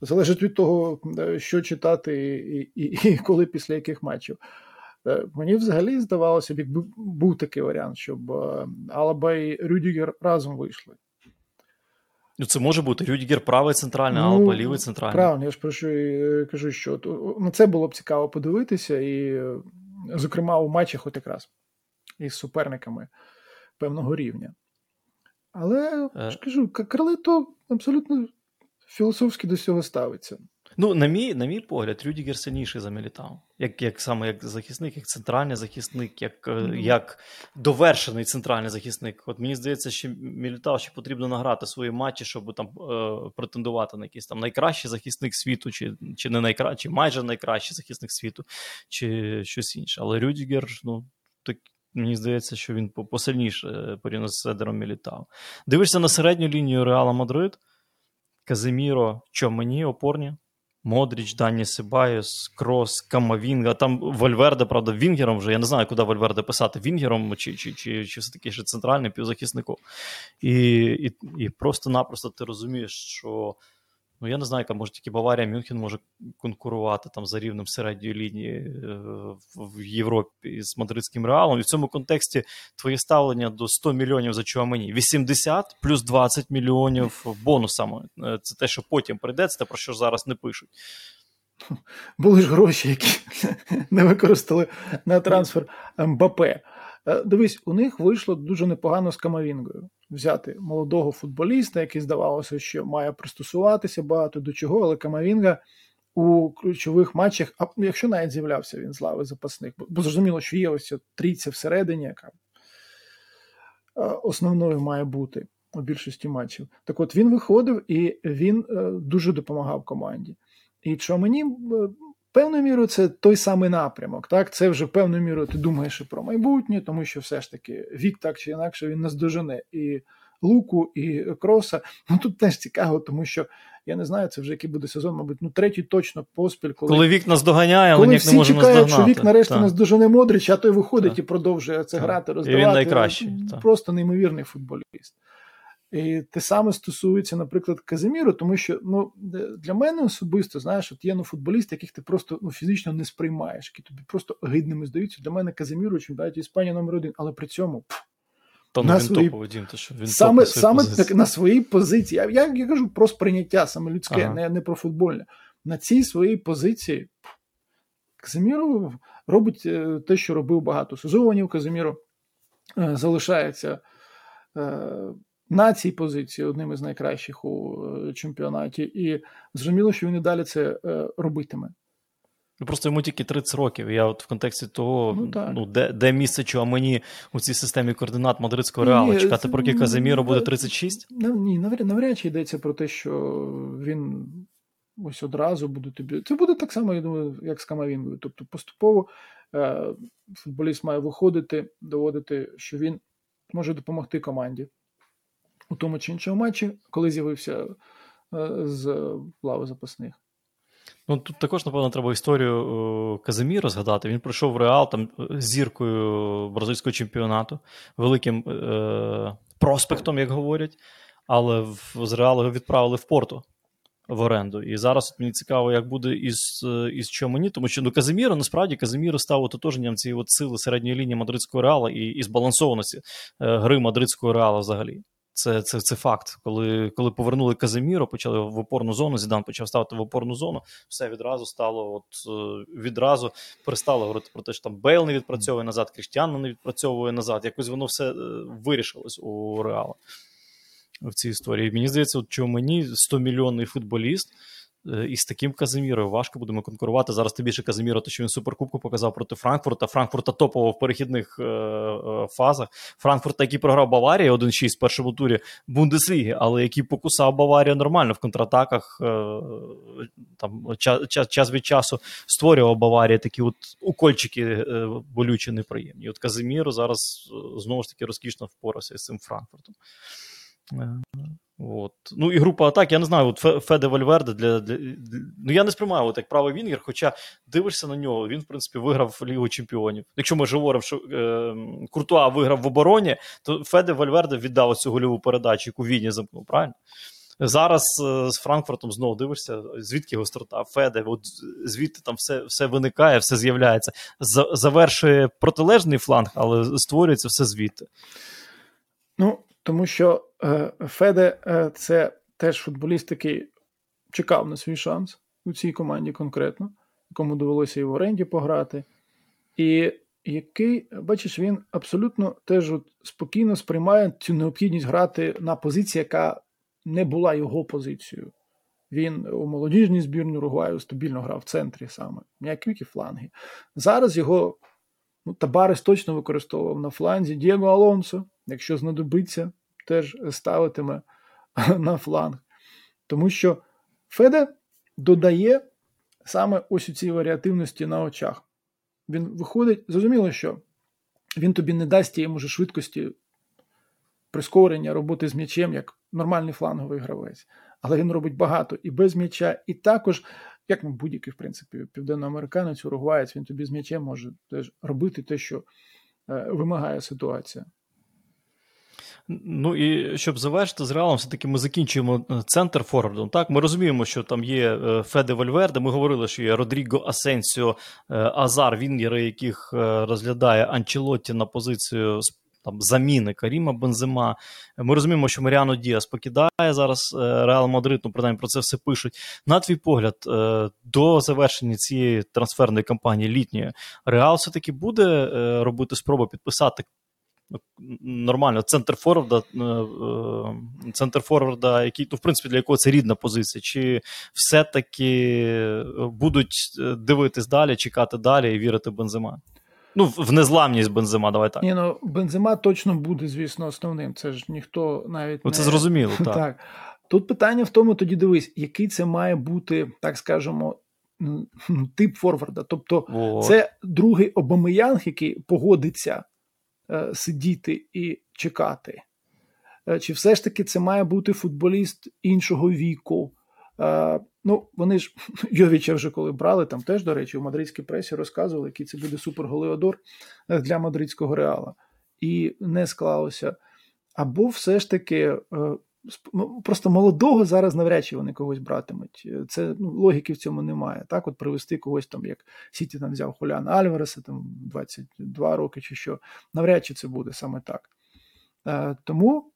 залежить від того, е, що читати і, і, і коли після яких матчів. Е, мені взагалі здавалося, б, якби був такий варіант, щоб е, Алаба і Рюдігер разом вийшли. Ну, Це може бути Рюдігер правий центральний, ну, Алаба лівий центральний. Правильно, я ж про що і кажу, що на це було б цікаво подивитися, і, зокрема, у матчах от якраз із суперниками певного рівня. Але е... ж кажу, Карлито абсолютно філософськи до цього ставиться. Ну, на мій на мій погляд, Рюдігер сильніший за Мілітау. Як як саме як захисник, як центральний захисник, як mm-hmm. як довершений центральний захисник. От мені здається, що Мілітау ще потрібно награти свої матчі, щоб там е, претендувати на якийсь там найкращий захисник світу, чи чи не найкращий, чи майже найкращий захисник світу, чи щось інше. Але Рюдігер, ну так. Мені здається, що він посильніше е, порівняно з з Едером Мілітау. Дивишся на середню лінію Реала Мадрид, Каземіро, Чуамені, опорні. Модріч, Дані Себайос, Крос, Камавінга. Там Вальверде, правда, Вінгером вже. Я не знаю, куди Вальверде писати Вінгером чи чи, чи, чи все-таки ще центральним півзахисником. І, і, І просто-напросто ти розумієш, що Ну, я не знаю, яка може тільки Баварія Мюнхен може конкурувати там за рівнем середньої лінії е, в Європі з мадридським реалом. І в цьому контексті твоє ставлення до 100 мільйонів за Чуамені 80 плюс 20 мільйонів бонусами. Е, це те, що потім прийде, це те, про що зараз не пишуть. Були ж гроші, які не використали на трансфер МБП. Е, дивись, у них вийшло дуже непогано з Камавінгою взяти молодого футболіста, який здавалося, що має пристосуватися багато до чого, але Камавінга у ключових матчах, а якщо навіть з'являвся він з лави запасних, бо зрозуміло, що є ось трійця всередині, яка основною має бути у більшості матчів. Так от він виходив і він е, дуже допомагав команді. І що мені певною мірою це той самий напрямок. Так, це вже певною мірою ти думаєш і про майбутнє, тому що все ж таки вік так чи інакше він наздожене і луку, і кроса. Ну тут теж цікаво, тому що я не знаю, це вже який буде сезон, мабуть, ну третій точно поспіль, коли коли вік нас доганяє, але ніяк не може чекають, наздогнати. що вік нарешті так. наздожене Модрич, а той виходить так. і продовжує це так. грати, роздавати. І він найкращий. Просто неймовірний футболіст. І те саме стосується, наприклад, Казиміру, тому що ну, для мене особисто, знаєш, от є ну, футболісти, яких ти просто ну, фізично не сприймаєш, які тобі просто гидними здаються. Для мене Казиміру чемпіонаті Іспанії номер один, але при цьому. То на він свої... топовий дім, то що він саме саме так, на своїй позиції. Я, я я, кажу про сприйняття саме людське, ага. не не про футбольне. На цій своїй позиції Казиміру робить е, те, що робив багато сезонів. Казиміру е, залишається. Е, на цій позиції одним із найкращих у е, чемпіонаті, і зрозуміло, що він і далі це е, робитиме. Ну, Просто йому тільки 30 років. Я от в контексті того, ну, ну де де місце мені у цій системі координат мадридського реалу. Ні, Чекати, поки Казиміро буде 36? Ні, навряд, навряд чи йдеться про те, що він ось одразу буде тобі. Це буде так само, я думаю, як з Камавінгою. Тобто поступово е, футболіст має виходити, доводити, що він може допомогти команді у тому чи іншому матчі, коли з'явився е, з лави запасних. Ну тут також, напевно, треба історію е, Казиміра згадати. Він пройшов в Реал там е, зіркою бразильського чемпіонату, великим е- проспектом, як говорять, але в, з Реалу його відправили в порту в оренду. І зараз от мені цікаво, як буде із із Чомені, тому що ну, Казиміро, насправді Казиміро став ототоженням цієї от сили середньої лінії мадридського реала і, і збалансованості е- гри мадридського реала взагалі. Це це, це факт. Коли коли повернули Казиміро, почали в опорну зону. Зідан почав ставити в опорну зону. Все відразу стало. От е, відразу перестало говорити про те, що там Бейл не відпрацьовує назад, Кріштіану не відпрацьовує назад. Якось воно все е, вирішилось у Реала в цій історії. Мені здається, от чому мені 100 мільйонний футболіст. Е, і з таким Казимірою важко будемо конкурувати. Зараз тим більше Казиміро, то що він суперкубку показав проти Франкфурта. Франкфурта топово в перехідних е, е, фазах. Франкфурта, який програв Баварії 1-6 в першому турі Бундесліги, але який покусав Баварію нормально в контратаках. Е, там час, час від часу створював Баварія такі от укольчики е, болючі, неприємні. От Казиміро зараз е, знову ж таки розкішно впорався з цим Франкфуртом. От. Ну і група атак, я не знаю, от Феде Вальверде для, для, для. Ну я не сприймаю от як правий Вінгер, хоча дивишся на нього, він, в принципі, виграв Лігу Чемпіонів. Якщо ми ж говоримо, що е, Куртуа виграв в обороні, то Феде Вальверде віддав цю гольову передачу, яку Віні замкнув, правильно? Зараз е, з Франкфуртом знову дивишся, звідки гострота, Феде, от звідти там все все виникає, все з'являється. Завершує протилежний фланг, але створюється все звідти. Ну, тому що е, Феде е, це теж футболіст, який чекав на свій шанс у цій команді конкретно, якому довелося і в оренді пограти. І який, бачиш, він абсолютно теж от спокійно сприймає цю необхідність грати на позиції, яка не була його позицією. Він у молодіжній збірні Уругваю стабільно грав в центрі саме, м'які фланги. Зараз його ну, Табарес точно використовував на фланзі Дієго Алонсо, якщо знадобиться, теж ставитиме на фланг. Тому що Феде додає саме ось у цій варіативності на очах. Він виходить, зрозуміло, що він тобі не дасть тієї може швидкості прискорення роботи з м'ячем, як нормальний фланговий гравець. Але він робить багато і без м'яча, і також, як будь-який, в принципі, південноамериканець, уругваєць, він тобі з м'ячем може теж робити те, що е, вимагає ситуація. Ну і щоб завершити з реалом, все-таки ми закінчуємо е, центр форвардом. Так, ми розуміємо, що там є е, Феде Вальверде. Ми говорили, що є Родріго Асенсіо, е, Азар, Вінгери, яких розглядає Анчелотті на позицію там заміни Каріма Бензима. Ми розуміємо, що Маріано Діас покидає зараз Реал Мадрид, ну принаймні про це все пишуть. На твій погляд, до завершення цієї трансферної кампанії літньої Реал все-таки буде робити спробу підписати нормально центр форварда, е, е, центр форварда, який, ну, в принципі, для якого це рідна позиція, чи все-таки будуть е, дивитись далі, чекати далі і вірити Бензима? Ну, в незламність Бензима, давай так. Ні, ну Бензима точно буде, звісно, основним. Це ж ніхто навіть. Ну, це зрозуміло, так. так. Тут питання в тому, тоді дивись, який це має бути, так скажемо, тип Форварда. Тобто, О. це другий Обамеянг, який погодиться сидіти і чекати. Е, чи все ж таки це має бути футболіст іншого віку? Е, ну, вони ж Йовіча вже коли брали, там теж, до речі, у мадридській пресі розказували, який це буде суперголеодор е, для мадридського реала. І не склалося. Або все ж таки, е, просто молодого зараз навряд чи вони когось братимуть. Це ну, логіки в цьому немає. Так, от привести когось там, як Сіті там взяв Хуляна Альвареса, там 22 роки чи що, навряд чи це буде саме так. Тому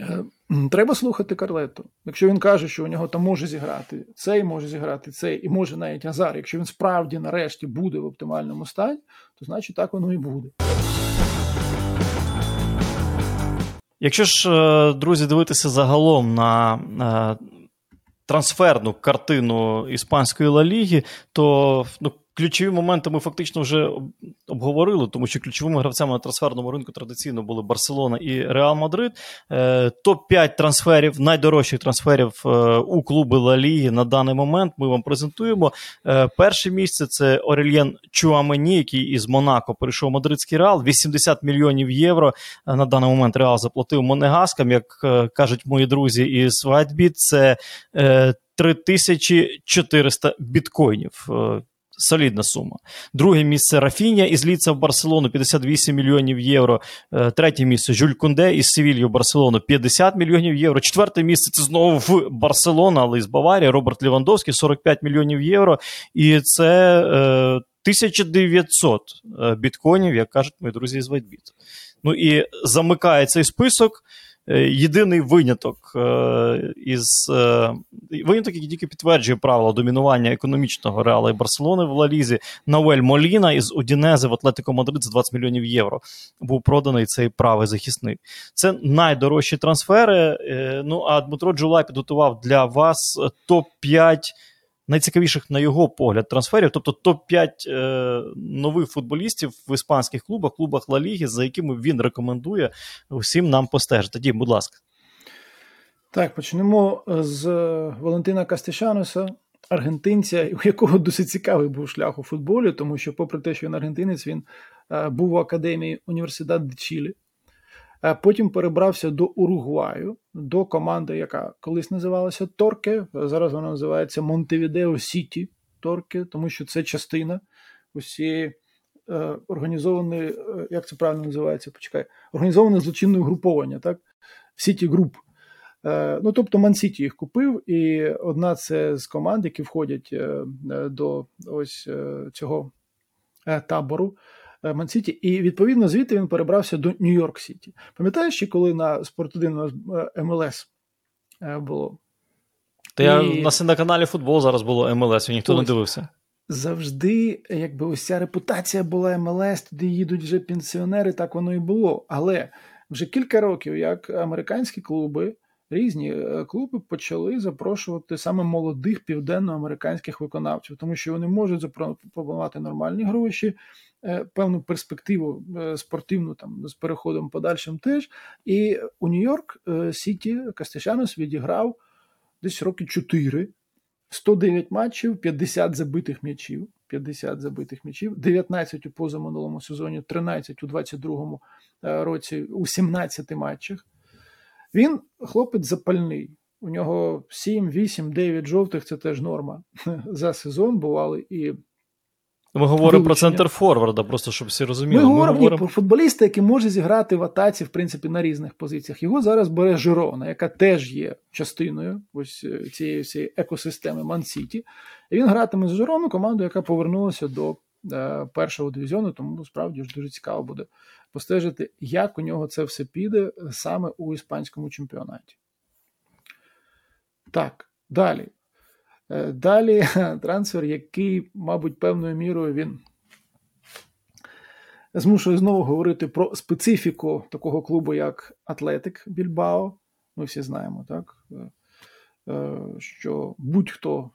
Е, треба слухати Карлету. Якщо він каже, що у нього там може зіграти цей, може зіграти цей, і може навіть Азар, якщо він справді нарешті буде в оптимальному стані, то значить так воно і буде. Якщо ж, е, друзі, дивитися загалом на е, трансферну картину іспанської Ла Ліги, то ну, Ключові моменти ми фактично вже обговорили, тому що ключовими гравцями на трансферному ринку традиційно були Барселона і Реал Мадрид. Е, Топ-5 трансферів, найдорожчих трансферів е, у клуби Ла Ліги на даний момент ми вам презентуємо. Е, перше місце це Орельєн Чуамені, який із Монако перейшов мадридський Реал. 80 мільйонів євро на даний момент Реал заплатив Монегаскам. Як кажуть мої друзі із WhiteBIT, це 3400 біткоїнів солідна сума. Друге місце Рафіня із Лідса в Барселону 58 мільйонів євро. Е, третє місце Жюль Кунде із Севільї в Барселону 50 мільйонів євро. Четверте місце це знову в Барселона, але із Баварії. Роберт Левандовський 45 мільйонів євро. І це е, 1900 е, біткоїнів, як кажуть мої друзі із Вайтбіт. Ну і замикає цей список. Е, єдиний виняток е, із е, виняток, який тільки підтверджує правила домінування економічного реала і Барселони в Лалізі. Науель Моліна із Одінези в Атлетико Мадрид за 20 мільйонів євро був проданий цей правий захисник. Це найдорожчі трансфери. Ну а Дмитро Джулай підготував для вас топ 5 найцікавіших, на його погляд, трансферів, тобто топ-5 е, нових футболістів в іспанських клубах, клубах Ла Ліги, за якими він рекомендує усім нам постежити. Дім, будь ласка. Так, почнемо з Валентина Кастешануса, аргентинця, у якого досить цікавий був шлях у футболі, тому що, попри те, що він аргентинець, він е, був у академії Університет Чилі. Е, потім перебрався до Уругваю, до команди, яка колись називалася Торке. Зараз вона називається Монтевідео Сіті Торке, тому що це частина усієї е, організованої, е, як це правильно називається? Почекай, організоване злочинне угруповання, так? Сіті Груп. Ну, тобто Ман-Сіті їх купив, і одна це з команд, які входять до ось цього табору. Е, Ман-Сіті, і відповідно звідти він перебрався до Нью-Йорк Сіті. Пам'ятаєш, ще коли на Спорт-1 у нас е, МЛС е, було? Та і... я на, на каналі футбол зараз було МЛС, і ніхто Ось. не дивився. Завжди, якби ось ця репутація була МЛС, туди їдуть вже пенсіонери, так воно і було. Але вже кілька років, як американські клуби, різні клуби почали запрошувати саме молодих південноамериканських виконавців, тому що вони можуть запропонувати нормальні гроші, Е, певну перспективу е, спортивну там з переходом подальшим теж. І у Нью-Йорк е, Сіті Кастешанос відіграв десь роки 4, 109 матчів, 50 забитих м'ячів. 50 забитих м'ячів, 19 у позаминулому сезоні, 13 у 22-му році, у 17 матчах. Він хлопець запальний. У нього 7, 8, 9 жовтих це теж норма. За сезон бували і ми говоримо про центр Форварда, просто щоб всі розуміли. Ми, Ми говоримо, говоримо про футболіста, який може зіграти в атаці, в принципі, на різних позиціях. Його зараз бере Жирона, яка теж є частиною ось е, цієї всієї екосистеми Ман-Сіті. І він гратиме з Жирону, команду, яка повернулася до е, першого дивізіону, тому справді ж дуже цікаво буде постежити, як у нього це все піде саме у іспанському чемпіонаті. Так, далі. Е, далі трансфер, який, мабуть, певною мірою він змушує знову говорити про специфіку такого клубу, як Атлетик Більбао. Ми всі знаємо, так? Е, е, що будь-хто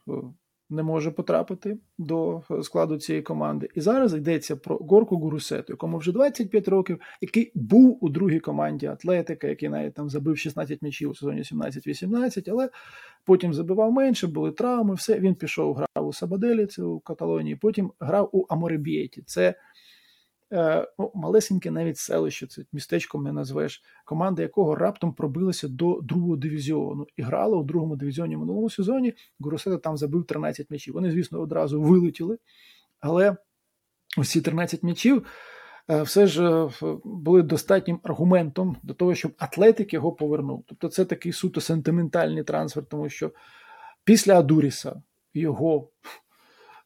не може потрапити до складу цієї команди. І зараз йдеться про Горку Гурусету, якому вже 25 років, який був у другій команді Атлетика, який навіть там забив 16 м'ячів у сезоні 17-18, але потім забивав менше, були травми. Все він пішов, грав у Сабаделі, це у Каталонії. Потім грав у Аморебієті. Це Е, ну, малесеньке навіть селище, це містечком не назвеш, команда якого раптом пробилася до другого дивізіону і грала у другому дивізіоні минулому сезоні. Гурусета там забив 13 м'ячів. Вони, звісно, одразу вилетіли, але ці 13 м'ячів. Е, все ж е, були достатнім аргументом до того, щоб Атлетик його повернув. Тобто це такий суто сентиментальний трансфер, тому що після Адуріса його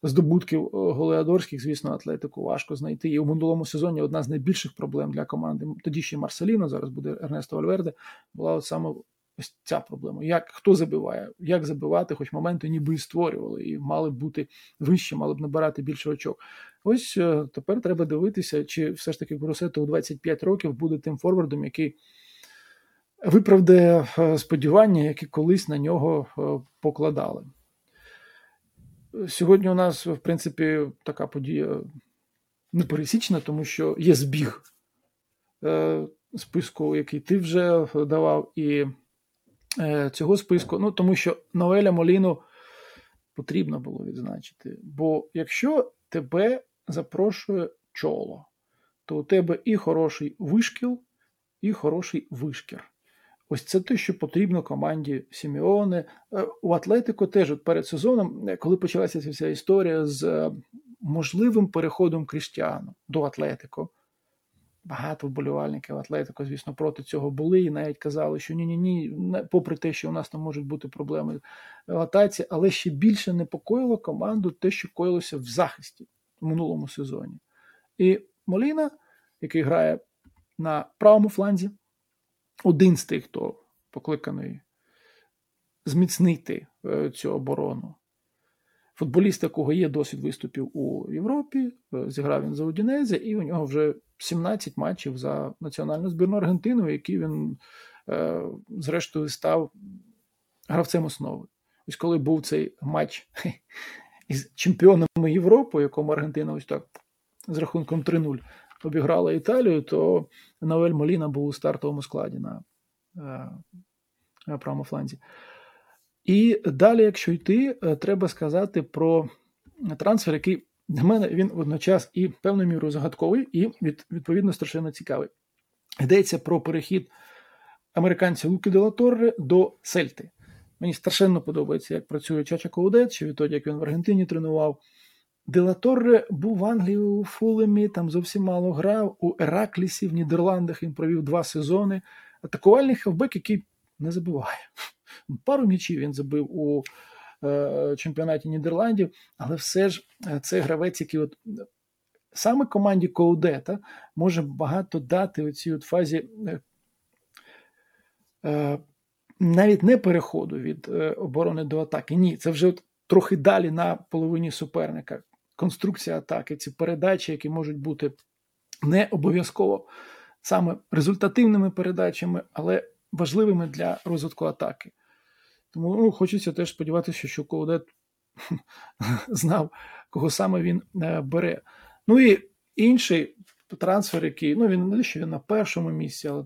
здобутків е, голеадорських, звісно, атлетику важко знайти. І у минулому сезоні одна з найбільших проблем для команди. Тоді ще Марселіно, зараз буде Ернесто Альверде, була от саме ось ця проблема. Як хто забиває, як забивати, хоч моменти ніби і створювали, і мали б бути вище, мали б набирати більше очок. Ось е, тепер треба дивитися, чи все ж таки Борусето у 25 років буде тим форвардом, який. Виправдає е, сподівання, які колись на нього покладали. Сьогодні у нас, в принципі, така подія непересічна, тому що є збіг е, списку, який ти вже давав, і е, цього списку. Ну, тому що Ноеля Моліну потрібно було відзначити. Бо якщо тебе запрошує чоло, то у тебе і хороший вишкіл, і хороший вишкір. Ось це те, що потрібно команді Сіміоне. У Атлетико теж от перед сезоном, е, коли почалася ця вся історія з е, можливим переходом Крістіану до Атлетико. Багато вболівальників Атлетико, звісно, проти цього були і навіть казали, що ні-ні, ні, попри те, що у нас там можуть бути проблеми в атаці, але ще більше непокоїло команду те, що коїлося в захисті в минулому сезоні. І Моліна, який грає на правому фланзі, один з тих, хто покликаний зміцнити е, цю оборону. Футболіст, якого є досвід виступів у Європі, е, зіграв він за Удінезе, і у нього вже 17 матчів за національну збірну Аргентину, які він, е, зрештою, став гравцем основи. Ось коли був цей матч із чемпіонами Європи, якому Аргентина ось так з рахунком 3-0 обіграла Італію, то Новель Моліна був у стартовому складі на, е, правому фланзі. І далі, якщо йти, е, треба сказати про трансфер, який для мене він водночас і певною мірою загадковий, і відповідно страшенно цікавий. Йдеться про перехід американця Луки Делаторре до Сельти. Мені страшенно подобається, як працює Чача Коудет, чи відтоді, як він в Аргентині тренував. Делаторре був в Англії у Фулемі, там зовсім мало грав. У Ераклісі в Нідерландах він провів два сезони. Атакувальний хавбек, який не забиває. Пару м'ячів він забив у е, чемпіонаті Нідерландів, але все ж е, це гравець, який от саме команді Коудета може багато дати у цій от фазі. Е, е, навіть не переходу від е, оборони до атаки. Ні, це вже от трохи далі на половині суперника конструкція атаки, ці передачі, які можуть бути не обов'язково саме результативними передачами, але важливими для розвитку атаки. Тому ну, хочеться теж сподіватися, що Коудет знав, кого саме він е, бере. Ну і інший трансфер, який ну він не що він на першому місці, але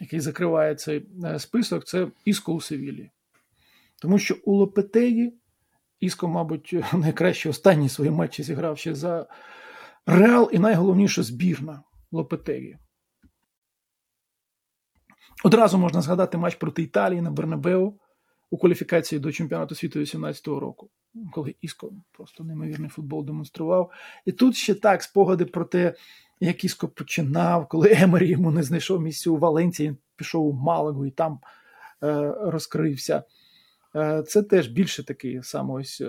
який закриває цей е, список, це Іско у Севілі. Тому що у Лопетегі Іско, мабуть, найкраще останні свої матчі зіграв ще за Реал і найголовніше збірна Лопетегі. Одразу можна згадати матч проти Італії на Бернабеу у кваліфікації до чемпіонату світу 2018 року, коли Іско просто неймовірний футбол демонстрував. І тут ще так спогади про те, як Іско починав, коли Емері йому не знайшов місця у Валенції, він пішов у Малагу і там е, розкрився. Е, це теж більше такий саме ось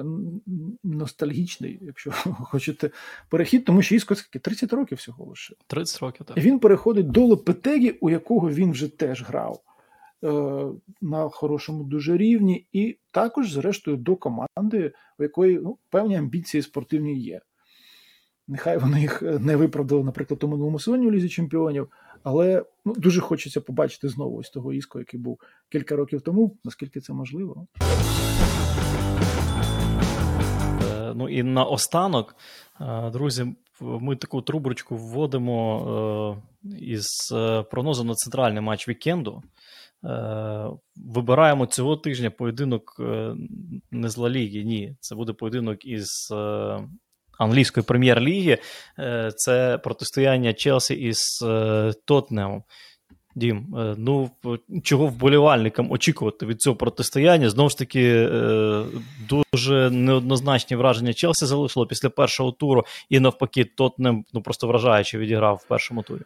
ностальгічний, якщо хочете, перехід, тому що Іско 30 років всього лише. 30 років, так. Він переходить до Лопетегі, у якого він вже теж грав е, на хорошому дуже рівні, і також, зрештою, до команди, у якої ну, певні амбіції спортивні є. Нехай вони їх не виправдали, наприклад, у минулому сезоні у Лізі Чемпіонів. Але ну, дуже хочеться побачити знову ось того Іско, який був кілька років тому, наскільки це можливо. Ну і наостанок, друзі, ми таку трубочку вводимо із прогнозом на центральний матч вікенду. Вибираємо цього тижня поєдинок не з Ла Ліги, ні. Це буде поєдинок із англійської прем'єр-ліги. Це протистояння Челсі із Тотнемом. Дім, е, ну чого вболівальникам очікувати від цього протистояння? Знову ж таки, е, дуже неоднозначні враження Челсі залишило після першого туру, і навпаки, Тотнем ну просто вражаюче відіграв в першому турі.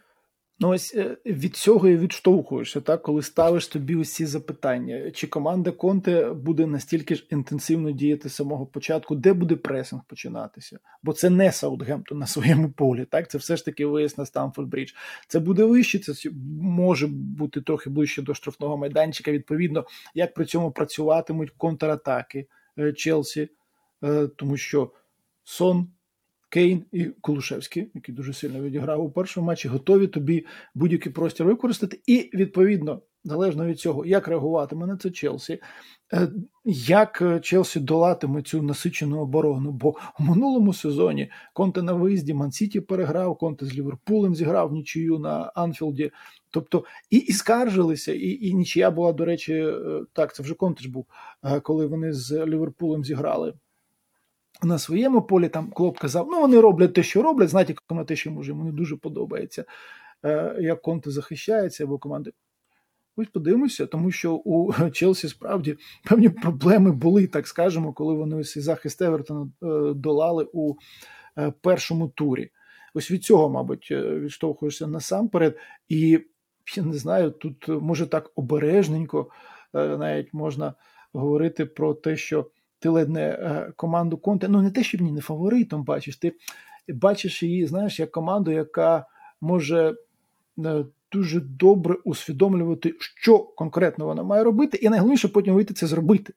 Ну, ось е, від цього і відштовхуєшся, так, коли ставиш тобі усі запитання, чи команда Конте буде настільки ж інтенсивно діяти з самого початку, де буде пресинг починатися? Бо це не Саутгемптон на своєму полі, так це все ж таки виїзд на Стамфорд Брідж. Це буде вище, це може бути трохи ближче до штрафного майданчика. Відповідно, як при цьому працюватимуть контратаки е, Челсі, е, тому що Сон, Кейн і Кулусевський, який дуже сильно відіграв у першому матчі, готові тобі будь-який простір використати. І відповідно, залежно від цього, як реагуватиме на це Челсі, е, як Челсі долатиме цю насичену оборону. Бо у минулому сезоні Конте на виїзді Мансіті переграв, Конте з Ліверпулем зіграв нічию на Анфілді. Тобто і і скаржилися, і і нічия була, до речі, е, так, це вже Конте ж був, е, коли вони з Ліверпулем зіграли на своєму полі там Клоп казав, ну вони роблять те, що роблять, знаєте, на те, що може, не дуже подобається, е, як Конте захищається або команди. Ось подивимося, тому що у Челсі справді певні проблеми були, так скажемо, коли вони ось захист Евертона е, долали у е, першому турі. Ось від цього, мабуть, відштовхуєшся насамперед. І я не знаю, тут може так обережненько навіть можна говорити про те, що ти ледь не е, команду Конте, ну не те, щоб ні не фаворитом бачиш, ти бачиш її, знаєш, як команду, яка може е, дуже добре усвідомлювати, що конкретно вона має робити, і найголовніше потім вийти це зробити.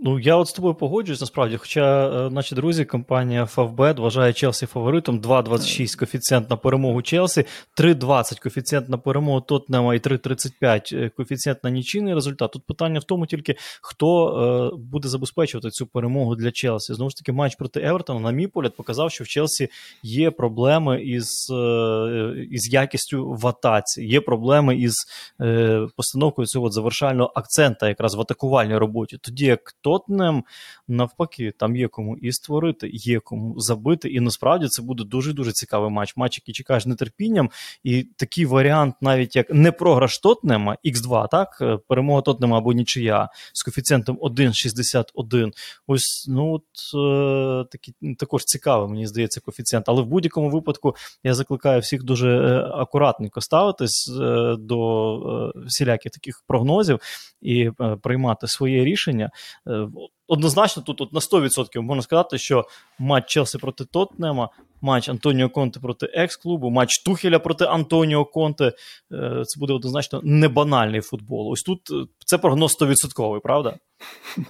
Ну, я от з тобою погоджуюсь, насправді. Хоча е, наші друзі, компанія Favbet вважає Челсі фаворитом. 2,26 коефіцієнт на перемогу Челсі, 3,20 коефіцієнт на перемогу Тотнема і 3,35 е, коефіцієнт на нічийний результат. Тут питання в тому тільки, хто е, буде забезпечувати цю перемогу для Челсі. Знову ж таки, матч проти Евертона, на мій погляд, показав, що в Челсі є проблеми із е, із якістю в атаці, є проблеми із е, постановкою цього завершального акцента якраз в атакувальній роботі. Тоді як Тотнем, навпаки, там є кому і створити, є кому забити. І насправді це буде дуже-дуже цікавий матч. Матч, який чекаєш нетерпінням. І такий варіант, навіть як не програш Тотнема, Х2, так, е, перемога Тотнема або нічия з коефіцієнтом 1,61. Ось ну от е, такий також цікавий, мені здається, коефіцієнт. Але в будь-якому випадку я закликаю всіх дуже е, акуратненько ставитись е, до е, всіляких таких прогнозів і е, приймати своє рішення. Е, однозначно, тут от на 100% можна сказати, що матч Челсі проти Тотнема, матч Антоніо Конте проти екс-клубу, матч Тухеля проти Антоніо Конте. Е, це буде однозначно небанальний футбол. Ось тут це прогноз 100%, правда?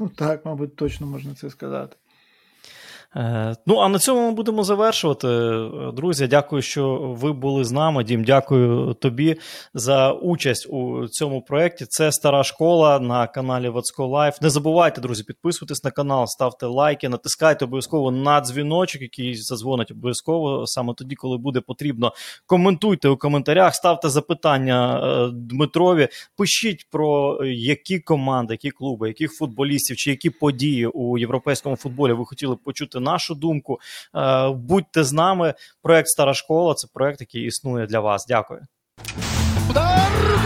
Ну так, мабуть, точно можна це сказати. Е, ну, а на цьому ми будемо завершувати. Друзі, дякую, що ви були з нами. Дім, дякую тобі за участь у цьому проєкті. Це стара школа на каналі Вацко Live. Не забувайте, друзі, підписуйтесь на канал, ставте лайки, натискайте обов'язково на дзвіночок, який задзвонить обов'язково саме тоді, коли буде потрібно. Коментуйте у коментарях, ставте запитання е, Дмитрові. Пишіть про які команди, які клуби, яких футболістів чи які події у європейському футболі ви хотіли почути висловити нашу думку. Е, будьте з нами. Проект Стара школа це проект, який існує для вас. Дякую. Удар!